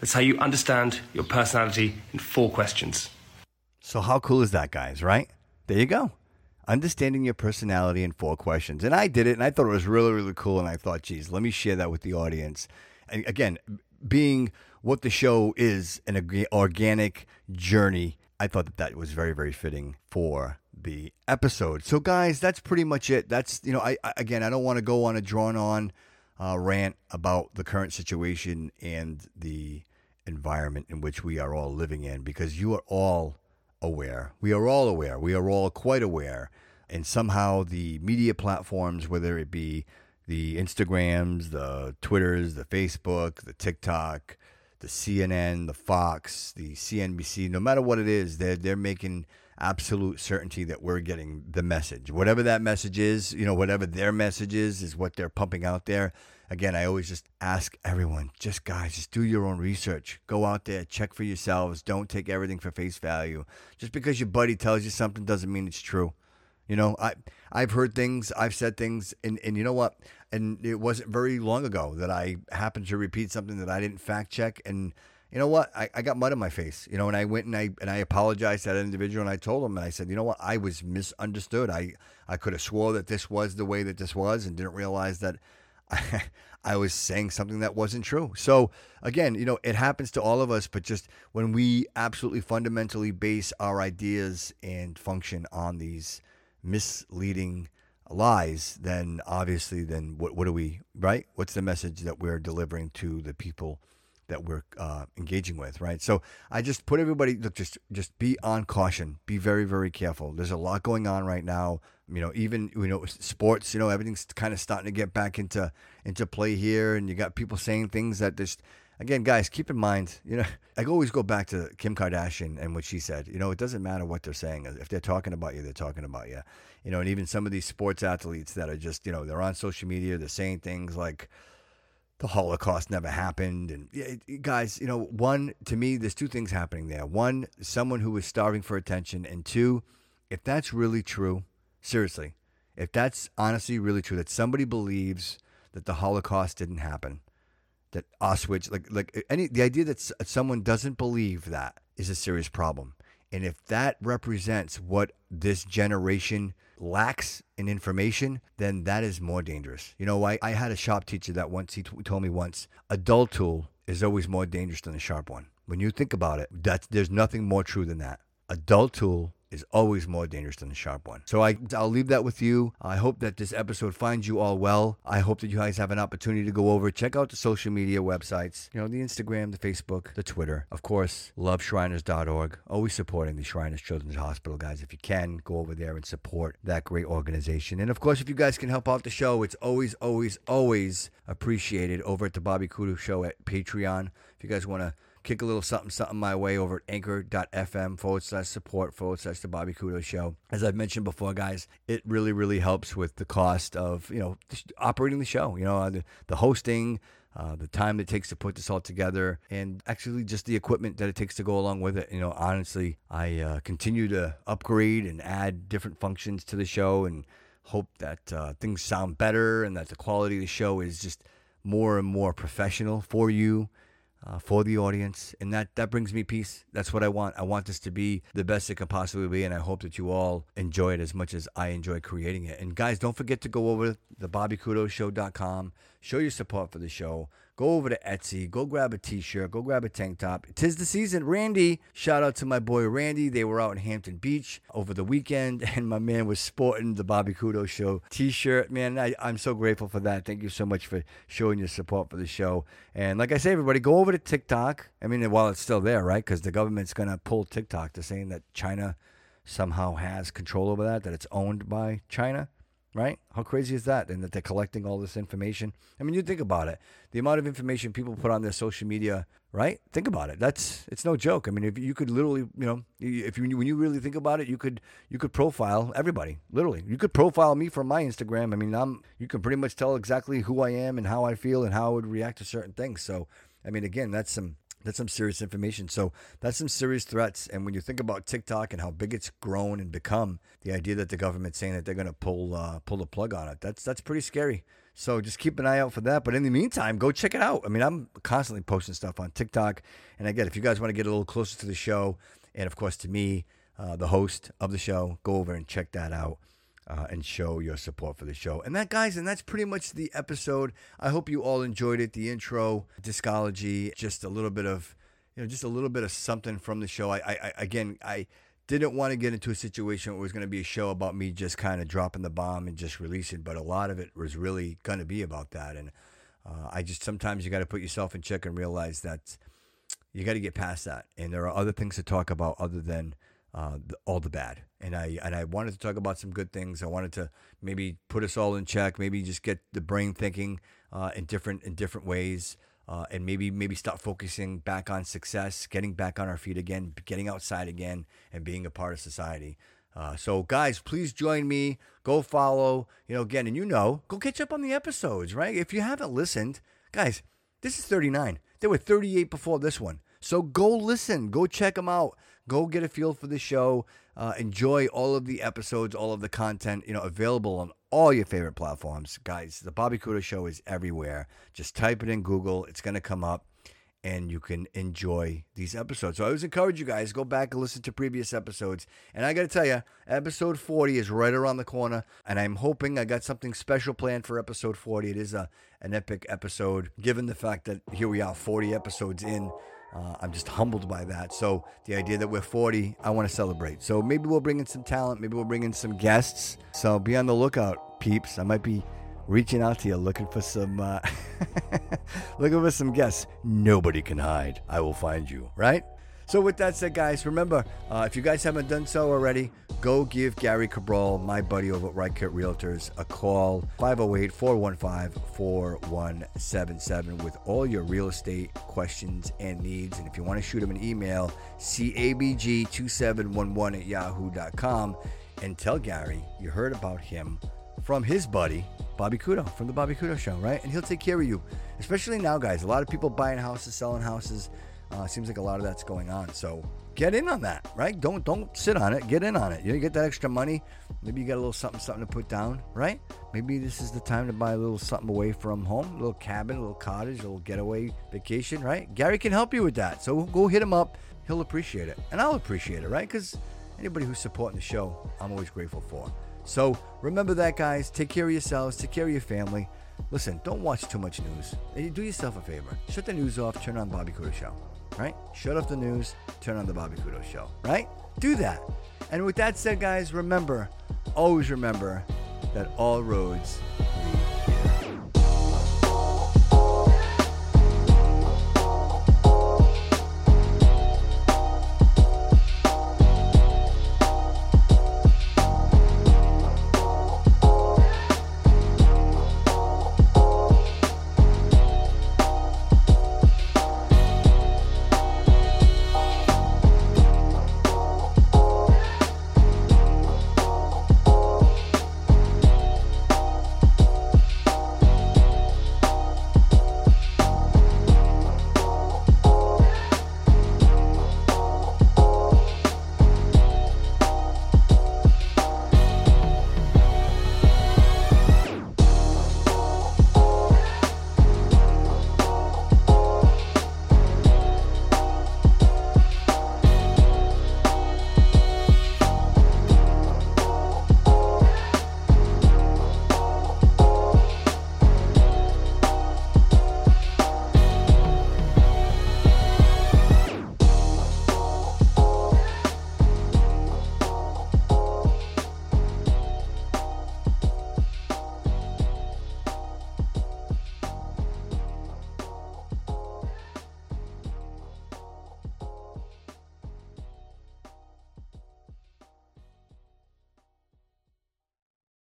That's how you understand your personality in four questions. So how cool is that, guys? Right there, you go. Understanding your personality in four questions, and I did it, and I thought it was really, really cool. And I thought, geez, let me share that with the audience. And again, being what the show is an organic journey, I thought that that was very, very fitting for the episode. So, guys, that's pretty much it. That's you know, I, I again, I don't want to go on a drawn on uh, rant about the current situation and the environment in which we are all living in because you are all aware. We are all aware. We are all quite aware. And somehow the media platforms, whether it be the Instagrams, the Twitters, the Facebook, the TikTok, the CNN, the Fox, the CNBC, no matter what it is, they're they're making absolute certainty that we're getting the message. Whatever that message is, you know, whatever their message is, is what they're pumping out there. Again, I always just ask everyone, just guys, just do your own research. Go out there, check for yourselves. Don't take everything for face value. Just because your buddy tells you something doesn't mean it's true. You know, I I've heard things, I've said things, and and you know what? And it wasn't very long ago that I happened to repeat something that I didn't fact check, and you know what? I, I got mud in my face. You know, and I went and I and I apologized to that individual, and I told him, and I said, you know what? I was misunderstood. I I could have swore that this was the way that this was, and didn't realize that was saying something that wasn't true. So again, you know, it happens to all of us, but just when we absolutely fundamentally base our ideas and function on these misleading lies, then obviously, then what, what do we, right? What's the message that we're delivering to the people that we're uh, engaging with, right? So I just put everybody, look, just just be on caution, be very very careful. There's a lot going on right now. You know, even you know sports, you know, everything's kind of starting to get back into into play here, and you got people saying things that just. Again, guys, keep in mind, you know, I always go back to Kim Kardashian and what she said. You know, it doesn't matter what they're saying. Uh, if they're talking about you, they're talking about you. You know, and even some of these sports athletes that are just, you know, they're on social media, they're saying things like, the Holocaust never happened. And guys, you know, one to me, there's two things happening there. One, someone who is starving for attention, and two, if that's really true, seriously, if that's honestly really true, that somebody believes that the Holocaust didn't happen, that Auschwitz, like like any the idea that uh, someone doesn't believe that is a serious problem. And if that represents what this generation lacks in information, then that is more dangerous. You know, I, I had a shop teacher that once he t- told me once, a dull tool is always more dangerous than a sharp one. When you think about it, that's there's nothing more true than that. A dull tool is always more dangerous than the sharp one. So I, I'll leave that with you. I hope that this episode finds you all well. I hope that you guys have an opportunity to go over, check out the social media websites, you know, the Instagram, the Facebook, the Twitter. Of course, loveshriners.org. Always supporting the Shriners Children's Hospital, guys. If you can, go over there and support that great organization. And of course, if you guys can help out the show, it's always, always, always appreciated over at the Bobby Kudo Show at Patreon. If you guys want to kick a little something something my way over at anchor.fm forward slash support forward slash the Bobby Kudo show. As I've mentioned before, guys, it really, really helps with the cost of, you know, operating the show, you know, the, the hosting, uh, the time it takes to put this all together, and actually just the equipment that it takes to go along with it. You know, honestly, I uh, continue to upgrade and add different functions to the show and hope that uh, things sound better and that the quality of the show is just more and more professional for you uh, for the audience, and that that brings me peace. That's what I want. I want this to be the best it can possibly be, and I hope that you all enjoy it as much as I enjoy creating it. And guys, don't forget to go over to the BobbyKudoShow.com, show your support for the show. Go over to Etsy, go grab a T-shirt, go grab a tank top. Tis the season. Randy, shout out to my boy Randy. They were out in Hampton Beach over the weekend, and my man was sporting the Bobby Kudo Show T-shirt. Man, I, I'm so grateful for that. Thank you so much for showing your support for the show. And like I say, everybody, go over to TikTok. I mean, while it's still there, right? Because the government's gonna pull TikTok to saying that China somehow has control over that, that it's owned by China, right? How crazy is that? And that they're collecting all this information. I mean, you think about it. The amount of information people put on their social media, right? Think about it. That's it's no joke. I mean, if you could literally, you know, if you when you really think about it, you could you could profile everybody. Literally, you could profile me from my Instagram. I mean, I'm you can pretty much tell exactly who I am and how I feel and how I would react to certain things. So, I mean, again, that's some that's some serious information. So that's some serious threats. And when you think about TikTok and how big it's grown and become, the idea that the government's saying that they're going to pull uh, pull the plug on it, that's that's pretty scary. So just keep an eye out for that. But in the meantime, go check it out. I mean, I'm constantly posting stuff on TikTok. And again, if you guys want to get a little closer to the show, and of course to me, uh, the host of the show, go over and check that out uh, and show your support for the show. And that, guys, and that's pretty much the episode. I hope you all enjoyed it. The intro, discology, just a little bit of, you know, just a little bit of something from the show. I, I, I again, I didn't want to get into a situation where it was going to be a show about me just kind of dropping the bomb and just releasing, but a lot of it was really going to be about that. And uh, I just sometimes you got to put yourself in check and realize that you got to get past that. And there are other things to talk about other than uh, the, all the bad. And I and I wanted to talk about some good things. I wanted to maybe put us all in check. Maybe just get the brain thinking uh, in different in different ways. Uh, and maybe maybe start focusing back on success, getting back on our feet again, getting outside again, and being a part of society. Uh, so, guys, please join me. Go follow. You know, again, and you know, go catch up on the episodes, right? If you haven't listened, guys, this is 39. There were 38 before this one. So go listen, go check them out, go get a feel for the show. Uh, enjoy all of the episodes, all of the content, you know, available on all your favorite platforms, guys. The Bobby Kudo Show is everywhere. Just type it in Google; it's going to come up. and you can enjoy these episodes. So I always encourage you guys go back and listen to previous episodes. And I got to tell you, episode 40 is right around the corner, and I'm hoping I got something special planned for episode 40. It is a an epic episode, given the fact that here we are, 40 episodes in. Uh, I'm just humbled by that. So the idea that we're 40, I want to celebrate. So maybe we'll bring in some talent. Maybe we'll bring in some guests. So be on the lookout, peeps. I might be reaching out to you looking for some uh, looking for some guests. Nobody can hide. I will find you. Right. So with that said, guys, remember uh, if you guys haven't done so already, go give Gary Cabral, my buddy over at Right Kit Realtors, a call 508-415-4177 with all your real estate questions and needs. And if you want to shoot him an email, cabg2711 at yahoo.com and tell Gary you heard about him from his buddy Bobby Kudo from the Bobby Kudo Show, right? And he'll take care of you, especially now, guys. A lot of people buying houses, selling houses. Uh, seems like a lot of that's going on. So get in on that, right? Don't don't sit on it. Get in on it. You, get that extra money. Maybe you got a little something something to put down, right? Maybe this is the time to buy a little something away from home, a little cabin, a little cottage, a little getaway vacation, right? Gary can help you with that. So go hit him up. He'll appreciate it, and I'll appreciate it, right? Because anybody who's supporting the show, I'm always grateful for. So remember that, guys. Take care of yourselves. Take care of your family. Listen, don't watch too much news. Do yourself a favor. Shut the news off. Turn on Bobby Kudo Show. Right? Shut off the news. Turn on the Bobby Kudo Show. Right? Do that. And with that said, guys, remember, always remember that all roads lead